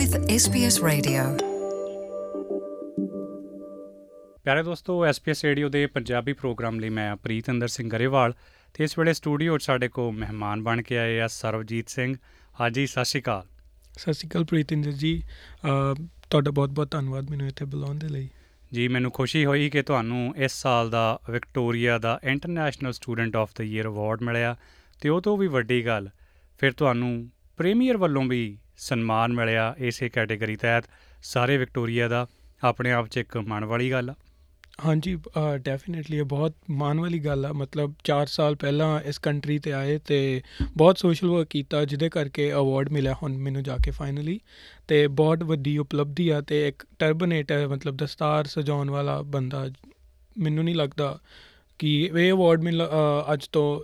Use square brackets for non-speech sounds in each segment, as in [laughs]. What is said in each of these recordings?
with SBS Radio. ਪਿਆਰੇ ਦੋਸਤੋ SPS radio ਦੇ ਪੰਜਾਬੀ ਪ੍ਰੋਗਰਾਮ ਲਈ ਮੈਂ ਪ੍ਰੀਤਿੰਦਰ ਸਿੰਘ ਗਰੇਵਾਲ ਤੇ ਇਸ ਵੇਲੇ ਸਟੂਡੀਓ 'ਚ ਸਾਡੇ ਕੋਲ ਮਹਿਮਾਨ ਬਣ ਕੇ ਆਏ ਆ ਸਰਵਜੀਤ ਸਿੰਘ। ਹਾਜੀ ਸਤਿ ਸ਼੍ਰੀ ਅਕਾਲ। ਸਤਿ ਸ਼੍ਰੀ ਅਕਾਲ ਪ੍ਰੀਤਿੰਦਰ ਜੀ। ਅਹ ਤੁਹਾਡਾ ਬਹੁਤ-ਬਹੁਤ ਧੰਨਵਾਦ ਮੈਨੂੰ ਇੱਥੇ ਬੁਲਾਉਣ ਦੇ ਲਈ। ਜੀ ਮੈਨੂੰ ਖੁਸ਼ੀ ਹੋਈ ਕਿ ਤੁਹਾਨੂੰ ਇਸ ਸਾਲ ਦਾ Victoria the international student of the year award ਮਿਲਿਆ ਤੇ ਉਹ ਤੋਂ ਵੀ ਵੱਡੀ ਗੱਲ ਫਿਰ ਤੁਹਾਨੂੰ ਪ੍ਰੀਮੀਅਰ ਵੱਲੋਂ ਵੀ ਸਨਮਾਨ ਮਿਲਿਆ ਇਸੇ ਕੈਟਾਗਰੀ ਤਹਿਤ। ਸਾਰੇ ਵਿਕਟੋਰੀਆ ਦਾ ਆਪਣੇ ਆਪ 'ਚ ਇੱਕ ਮਾਣ ਵਾਲੀ ਗੱਲ ਆ। ਹਾਂਜੀ ਡੈਫੀਨਿਟਲੀ ਇਹ ਬਹੁਤ ਮਾਣ ਵਾਲੀ ਗੱਲ ਆ। ਮਤਲਬ 4 ਸਾਲ ਪਹਿਲਾਂ ਇਸ ਕੰਟਰੀ ਤੇ ਆਏ ਤੇ ਬਹੁਤ ਸੋਸ਼ਲ ਵਰਕ ਕੀਤਾ ਜਿਹਦੇ ਕਰਕੇ ਅਵਾਰਡ ਮਿਲਿਆ ਹੁਣ ਮੈਨੂੰ ਜਾ ਕੇ ਫਾਈਨਲੀ ਤੇ ਬਹੁਤ ਵੱਡੀ ਉਪਲਬਧੀ ਆ ਤੇ ਇੱਕ ਟਰਬਨੇਟਰ ਮਤਲਬ ਦਸਤਾਰ ਸਜਾਉਣ ਵਾਲਾ ਬੰਦਾ ਮੈਨੂੰ ਨਹੀਂ ਲੱਗਦਾ ਕਿ ਇਹ ਅਵਾਰਡ ਮਿਲ ਅ, ਅੱਜ ਤੋਂ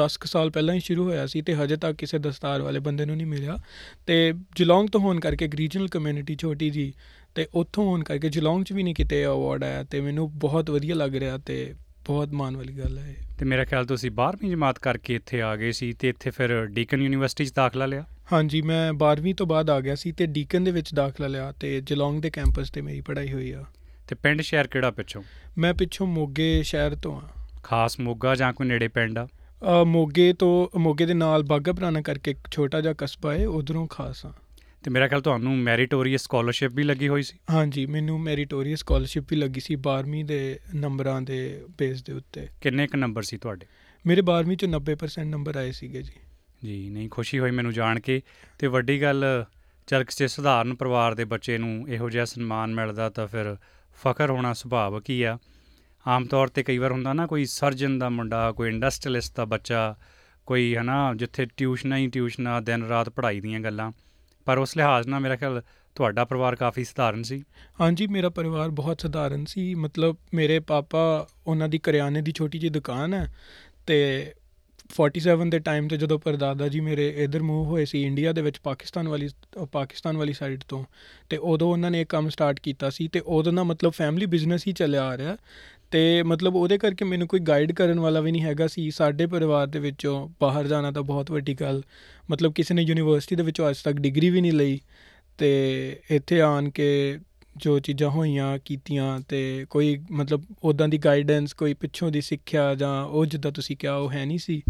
10 ਕੁ ਸਾਲ ਪਹਿਲਾਂ ਹੀ ਸ਼ੁਰੂ ਹੋਇਆ ਸੀ ਤੇ ਹਜੇ ਤੱਕ ਕਿਸੇ ਦਸਤਾਰ ਵਾਲੇ ਬੰਦੇ ਨੂੰ ਨਹੀਂ ਮਿਲਿਆ। ਤੇ ਜਲੌਂਗ ਤੋਂ ਹੋਣ ਕਰਕੇ ਇੱਕ ਰੀਜਨਲ ਕਮਿਊਨਿਟੀ ਛੋਟੀ ਜੀ ਤੇ ਉੱਥੋਂ ਹੋਣ ਕਰਕੇ ਜਲੌਂਗ 'ਚ ਵੀ ਨਹੀਂ ਕਿਤੇ ਅਵਾਰਡ ਆਇਆ ਤੇ ਮੈਨੂੰ ਬਹੁਤ ਵਧੀਆ ਲੱਗ ਰਿਹਾ ਤੇ ਬਹੁਤ ਮਾਣ ਵਾਲੀ ਗੱਲ ਹੈ ਤੇ ਮੇਰਾ ਖਿਆਲ ਤੁਸੀਂ 12ਵੀਂ ਜਮਾਤ ਕਰਕੇ ਇੱਥੇ ਆ ਗਏ ਸੀ ਤੇ ਇੱਥੇ ਫਿਰ ਡੀਕਨ ਯੂਨੀਵਰਸਿਟੀ 'ਚ ਦਾਖਲਾ ਲਿਆ? ਹਾਂਜੀ ਮੈਂ 12ਵੀਂ ਤੋਂ ਬਾਅਦ ਆ ਗਿਆ ਸੀ ਤੇ ਡੀਕਨ ਦੇ ਵਿੱਚ ਦਾਖਲਾ ਲਿਆ ਤੇ ਜਲੌਂਗ ਦੇ ਕੈਂਪਸ ਤੇ ਮੇਰੀ ਪੜ੍ਹਾਈ ਹੋਈ ਆ। ਤੇ ਪਿੰਡ ਸ਼ਹਿਰ ਕਿਹੜਾ ਪਿੱਛੋਂ? ਮੈਂ ਪਿੱਛੋਂ ਮੋਗੇ ਸ਼ਹਿਰ ਤੋਂ ਆ। ਖਾਸ ਮੋਗਾ ਜਾਂ ਕੋਈ ਨੇੜੇ ਪਿੰਡ ਆ? ਮੋਗੇ ਤੋਂ ਮੋਗੇ ਦੇ ਨਾਲ ਬਾਗਾ ਪੁਰਾਣਾ ਕਰਕੇ ਇੱਕ ਛੋਟਾ ਜਿਹਾ ਕਸਬਾ ਹੈ ਉਧਰੋਂ ਖਾਸ ਆ ਤੇ ਮੇਰਾ ਖਿਆਲ ਤੁਹਾਨੂੰ ਮੈਰੀਟੋਰੀਅਸ ਸਕਾਲਰਸ਼ਿਪ ਵੀ ਲੱਗੀ ਹੋਈ ਸੀ? ਹਾਂਜੀ ਮੈਨੂੰ ਮੈਰੀਟੋਰੀਅਸ ਸਕਾਲਰਸ਼ਿਪ ਵੀ ਲੱਗੀ ਸੀ 12ਵੀਂ ਦੇ ਨੰਬਰਾਂ ਦੇ ਬੇਸ ਦੇ ਉੱਤੇ। ਕਿੰਨੇ ਕੁ ਨੰਬਰ ਸੀ ਤੁਹਾਡੇ? ਮੇਰੇ 12ਵੀਂ ਚ 90% ਨੰਬਰ ਆਏ ਸੀਗੇ ਜੀ। ਜੀ ਨਹੀਂ ਖੁਸ਼ੀ ਹੋਈ ਮੈਨੂੰ ਜਾਣ ਕੇ। ਤੇ ਵੱਡੀ ਗੱਲ ਚਲ ਕਿਸੇ ਸਧਾਰਨ ਪਰਿਵਾਰ ਦੇ ਬੱਚੇ ਨੂੰ ਇਹੋ ਜਿਹਾ ਸਨਮਾਨ ਮਿਲਦਾ ਤਾਂ ਫਿਰ ਫਖਰ ਹੋਣਾ ਸੁਭਾਵਿਕ ਹੀ ਆ? ਆਮ ਤੌਰ ਤੇ ਕਈ ਵਾਰ ਹੁੰਦਾ ਨਾ ਕੋਈ ਸਰਜਨ ਦਾ ਮੁੰਡਾ ਕੋਈ ਇੰਡਸਟਰੀਅਲਿਸਟ ਦਾ ਬੱਚਾ ਕੋਈ ਹਨਾ ਜਿੱਥੇ ਟਿਊਸ਼ਨਾਂ ਹੀ ਟਿਊਸ਼ਨਾਂ ਦਿਨ ਰਾਤ ਪੜ੍ਹਾਈ ਦੀਆਂ ਗੱਲਾਂ। ਪਰ ਉਸ ਲਿਹਾਜ਼ ਨਾਲ ਮੇਰਾ ਖਿਆਲ ਤੁਹਾਡਾ ਪਰਿਵਾਰ ਕਾਫੀ ਸਧਾਰਨ ਸੀ। ਹਾਂਜੀ ਮੇਰਾ ਪਰਿਵਾਰ ਬਹੁਤ ਸਧਾਰਨ ਸੀ। ਮਤਲਬ ਮੇਰੇ ਪਾਪਾ ਉਹਨਾਂ ਦੀ ਕਰਿਆਨੇ ਦੀ ਛੋਟੀ ਜਿਹੀ ਦੁਕਾਨ ਹੈ ਤੇ 47 ਦੇ ਟਾਈਮ ਤੇ ਜਦੋਂ ਪਰਦਾਦਾ ਜੀ ਮੇਰੇ ਇਧਰ ਮੂਵ ਹੋਏ ਸੀ ਇੰਡੀਆ ਦੇ ਵਿੱਚ ਪਾਕਿਸਤਾਨ ਵਾਲੀ ਅ, ਪਾਕਿਸਤਾਨ ਵਾਲੀ ਸਾਈਡ ਤੋਂ ਤੇ ਉਦੋਂ ਉਹਨਾਂ ਨੇ ਇਹ ਕੰਮ ਸਟਾਰਟ ਕੀਤਾ ਸੀ ਤੇ ਉਦੋਂ ਦਾ ਮਤਲਬ ਫੈਮਿਲੀ ਬਿਜ਼ਨਸ ਹੀ ਚੱਲਿਆ ਆ ਰਿਹਾ। ਤੇ ਮਤਲਬ ਉਹਦੇ ਕਰਕੇ ਮੈਨੂੰ ਕੋਈ ਗਾਈਡ ਕਰਨ ਵਾਲਾ ਵੀ ਨਹੀਂ ਹੈਗਾ ਸੀ। ਸਾਡੇ ਪਰਿਵਾਰ ਦੇ ਵਿੱਚੋਂ ਬਾਹਰ ਜਾਣਾ ਤਾਂ ਬਹੁਤ ਵੱਡੀ ਗੱਲ। ਮਤਲਬ ਕਿਸੇ ਨੇ ਯੂਨੀਵਰਸਿਟੀ ਦੇ ਵਿੱਚੋਂ ਅੱਜ ਤੱਕ ਡਿਗਰੀ ਵੀ ਨਹੀਂ ਲਈ ਤੇ ਇੱਥੇ ਆਣ ਕੇ ਜੋ ਚੀਜ਼ਾਂ ਹੋਈਆਂ, ਕੀਤੀਆਂ ਤੇ ਕੋਈ ਮਤਲਬ ਉਦਾਂ ਦੀ ਗਾਈਡੈਂਸ ਕੋਈ ਪਿੱਛੋਂ ਦੀ ਸਿੱਖਿਆ ਜਾਂ ਉਹ ਜਿੱਦਾਂ ਤੁਸੀਂ ਕਿਹਾ ਉਹ ਹੈ ਨਹੀਂ ਸੀ।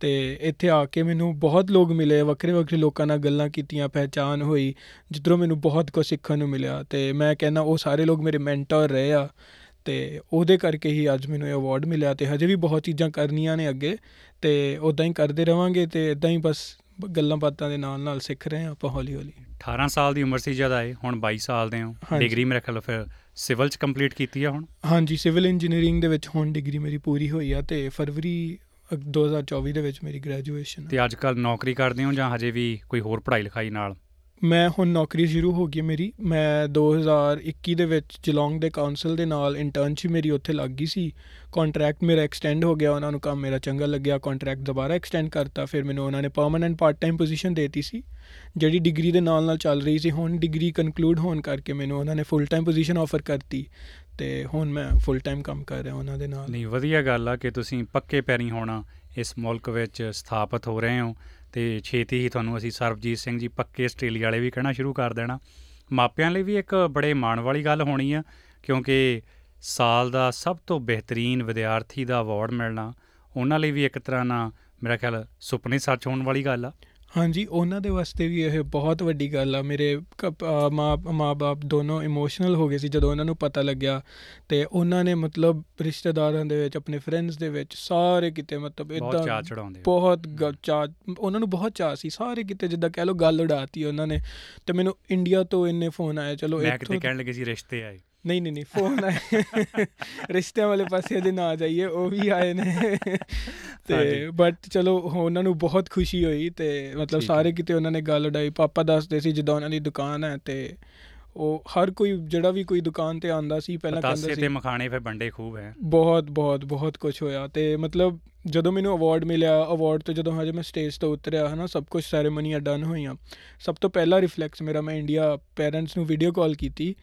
ਤੇ ਇੱਥੇ ਆ ਕੇ ਮੈਨੂੰ ਬਹੁਤ ਲੋਕ ਮਿਲੇ, ਵੱਖਰੇ ਵੱਖਰੇ ਲੋਕਾਂ ਨਾਲ ਗੱਲਾਂ ਕੀਤੀਆਂ ਪਹਿਚਾਨ ਹੋਈ, ਜਿੱਧਰੋਂ ਮੈਨੂੰ ਬਹੁਤ ਕੁਝ ਸਿੱਖਣ ਨੂੰ ਮਿਲਿਆ ਤੇ ਮੈਂ ਕਹਿੰਦਾ ਉਹ ਸਾਰੇ ਲੋਕ ਮੇਰੇ ਮੈਂਟਰ ਰਹੇ ਆ। ਤੇ ਉਹਦੇ ਕਰਕੇ ਹੀ ਅੱਜ ਮੈਨੂੰ ਇਹ ਅਵਾਰਡ ਮਿਲਿਆ ਤੇ ਹਜੇ ਵੀ ਬਹੁਤ ਚੀਜ਼ਾਂ ਕਰਨੀਆਂ ਨੇ ਅੱਗੇ ਤੇ ਉਦਾਂ ਹੀ ਕਰਦੇ ਰਵਾਂਗੇ ਤੇ ਇਦਾਂ ਹੀ ਬਸ ਗੱਲਾਂ ਬਾਤਾਂ ਦੇ ਨਾਲ ਨਾਲ ਸਿੱਖ ਰਹੇ ਹਾਂ ਆਪਾਂ ਹੌਲੀ ਹੌਲੀ। 18 ਸਾਲ ਦੀ ਉਮਰ ਸੀ ਜਦ ਆਏ ਹੁਣ 22 ਸਾਲ ਦੇ ਹੋ। ਡਿਗਰੀ ਮੇਰੇ ਖਿਆਲ ਫਿਰ ਸਿਵਲ ਚ ਕੰਪਲੀਟ ਕੀਤੀ ਆ ਹੁਣ? ਹਾਂਜੀ ਸਿਵਲ ਇੰਜੀਨੀਅਰਿੰਗ ਦੇ ਵਿੱਚ ਹੁਣ ਡਿਗਰੀ ਮੇਰੀ ਪੂਰੀ ਹੋਈ ਆ ਤੇ ਫਰਵਰੀ ਅ, 2024 ਦੇ ਵਿੱਚ ਮੇਰੀ ਗ੍ਰੈਜੂਏਸ਼ਨ ਤੇ ਅੱਜ ਕੱਲ ਨੌਕਰੀ ਕਰਦੇ ਹੋ ਜਾਂ ਹਜੇ ਵੀ ਕੋਈ ਹੋਰ ਪੜ੍ਹਾਈ ਲਿਖਾਈ ਨਾਲ? ਮੈਂ ਹੁਣ ਨੌਕਰੀ ਸ਼ੁਰੂ ਹੋ ਗਈ ਹੈ ਮੇਰੀ। ਮੈਂ 2021 ਦੇ ਵਿੱਚ ਜਲੌਂਗ ਦੇ ਕਾਉਂਸਲ ਦੇ ਨਾਲ ਇੰਟਰਨਸ਼ਿਪ ਮੇਰੀ ਉੱਥੇ ਲੱਗ ਗਈ ਸੀ। ਕੰਟਰੈਕਟ ਮੇਰਾ ਐਕਸਟੈਂਡ ਹੋ ਗਿਆ, ਉਹਨਾਂ ਨੂੰ ਕੰਮ ਮੇਰਾ ਚੰਗਾ ਲੱਗਿਆ ਕੰਟਰੈਕਟ ਦੁਬਾਰਾ ਐਕਸਟੈਂਡ ਕਰਤਾ, ਫਿਰ ਮੈਨੂੰ ਉਹਨਾਂ ਨੇ ਪਰਮਨੈਂਟ ਪਾਰਟ ਟਾਈਮ ਪੋਜੀਸ਼ਨ ਦੇਤੀ ਸੀ, ਜਿਹੜੀ ਡਿਗਰੀ ਦੇ ਨਾਲ ਨਾਲ ਚੱਲ ਰਹੀ ਸੀ। ਹੁਣ ਡਿਗਰੀ ਕਨਕਲੂਡ ਹੋਣ ਕਰਕੇ ਮੈਨੂੰ ਉਹਨਾਂ ਨੇ ਫੁੱਲ ਟਾਈਮ ਪੋਜੀਸ਼ਨ ਆਫਰ ਕਰਤੀ ਤੇ ਹੁਣ ਮੈਂ ਫੁੱਲ ਟਾਈਮ ਕੰਮ ਕਰ ਰਿਹਾ ਉਹਨਾਂ ਦੇ ਨਾਲ। ਨਹੀਂ, ਵਧੀਆ ਗੱਲ ਆ ਕਿ ਤੁਸੀਂ ਪੱਕੇ ਪੈਰੀ ਹੋਣਾ, ਇਸ ਮੁਲਕ ਵਿੱਚ ਸਥਾਪਿਤ ਹੋ ਰਹੇ ਹੋ। ਤੇ ਛੇਤੀ ਹੀ ਤੁਹਾਨੂੰ ਅਸੀਂ ਸਰਬਜੀਤ ਸਿੰਘ ਜੀ ਪੱਕੇ ਆਸਟ੍ਰੇਲੀਆ ਵਾਲੇ ਵੀ ਕਹਿਣਾ ਸ਼ੁਰੂ ਕਰ ਦੇਣਾ। ਮਾਪਿਆਂ ਲਈ ਵੀ ਇੱਕ ਬੜੇ ਮਾਣ ਵਾਲੀ ਗੱਲ ਹੋਣੀ ਆ, ਕਿਉਂਕਿ ਸਾਲ ਦਾ ਸਭ ਤੋਂ ਬਿਹਤਰੀਨ ਵਿਦਿਆਰਥੀ ਦਾ ਅਵਾਰਡ ਮਿਲਣਾ, ਉਹਨਾਂ ਲਈ ਵੀ ਇੱਕ ਤਰ੍ਹਾਂ ਨਾਲ ਮੇਰਾ ਖਿਆਲ ਸੁਪਨੇ ਸੱਚ ਹੋਣ ਵਾਲੀ ਗੱਲ ਆ। ਹਾਂਜੀ ਉਹਨਾਂ ਦੇ ਵਾਸਤੇ ਵੀ ਇਹ ਬਹੁਤ ਵੱਡੀ ਗੱਲ ਆ। ਮੇਰੇ ਮਾਂ ਮਾਂ-ਬਾਪ ਦੋਨੋਂ ਇਮੋਸ਼ਨਲ ਹੋ ਗਏ ਸੀ ਜਦੋਂ ਉਹਨਾਂ ਨੂੰ ਪਤਾ ਲੱਗਿਆ ਤੇ ਉਹਨਾਂ ਨੇ ਮਤਲਬ ਰਿਸ਼ਤੇਦਾਰਾਂ ਦੇ ਵਿੱਚ ਆਪਣੇ ਫਰੈਂਡਸ ਦੇ ਵਿੱਚ ਸਾਰੇ ਕਿਤੇ ਮਤਲਬ ਇਦਾਂ ਬਹੁਤ ਚਾਅ ਉਹਨਾਂ ਨੂੰ ਬਹੁਤ ਚਾਅ ਸੀ। ਸਾਰੇ ਕਿਤੇ ਜਿੱਦਾਂ ਕਹਿ ਲਓ ਗੱਲ ਉਡਾਤੀ ਉਹਨਾਂ ਨੇ ਤੇ ਮੈਨੂੰ ਇੰਡੀਆ ਤੋਂ ਇੰਨੇ ਫੋਨ ਆਏ। ਚਲੋ ਮੈਂ ਕਿਤੇ ਇੱਥੋਂ ਕਹਿਣ ਲੱਗੇ ਸੀ ਰਿਸ਼ਤੇ ਆਏ। ਨਹੀਂ ਨਹੀਂ ਨਹੀਂ ਫੋਨ ਆਏ ਰਿਸ਼ਤਿਆਂ ਵਾਲੇ ਪਾਸੇ ਦੇ ਨਾ ਜਾਈਏ ਉਹ ਵੀ ਆਏ ਨੇ। ਤੇ ਬਟ ਚਲੋ ਉਹਨਾਂ ਨੂੰ ਬਹੁਤ ਖੁਸ਼ੀ ਹੋਈ ਤੇ ਮਤਲਬ। ਸਾਰੇ ਕਿਤੇ ਉਹਨਾਂ ਨੇ ਗੱਲ ਉਡਾਈ। ਪਾਪਾ ਦੱਸਦੇ ਸੀ ਜਦੋਂ ਉਹਨਾਂ ਦੀ ਦੁਕਾਨ ਹੈ ਤੇ ਉਹ ਹਰ ਕੋਈ ਜਿਹੜਾ ਵੀ ਕੋਈ ਦੁਕਾਨ ਤੇ ਆਂਦਾ ਸੀ ਪਹਿਲਾਂ ਕਹਿੰਦਾ ਤੇ ਸੀ। ਮਖਾਣੇ ਫਿਰ ਬੰਡੇ ਖੂਬ ਹੈ। ਬਹੁਤ ਬਹੁਤ ਬਹੁਤ ਕੁਝ ਹੋਇਆ ਤੇ ਮਤਲਬ ਜਦੋਂ ਮੈਨੂੰ ਅਵਾਰਡ ਮਿਲਿਆ ਅਵਾਰਡ ਤੋਂ ਜਦੋਂ ਹਜੇ ਮੈਂ ਸਟੇਜ ਤੋਂ ਉਤਰਿਆ ਹਨਾ ਸਭ ਕੁਝ ਸੈਰੇਮਨੀਆਂ ਡਨ ਹੋਈਆਂ। ਸਭ ਤੋਂ ਪਹਿਲਾ ਰਿਫਲੈਕਸ ਮੇਰਾ ਮੈਂ ਇੰਡੀਆ ਪੇਰੈਂਟਸ ਨੂੰ ਵੀਡੀਓ ਕਾਲ ਕੀਤੀ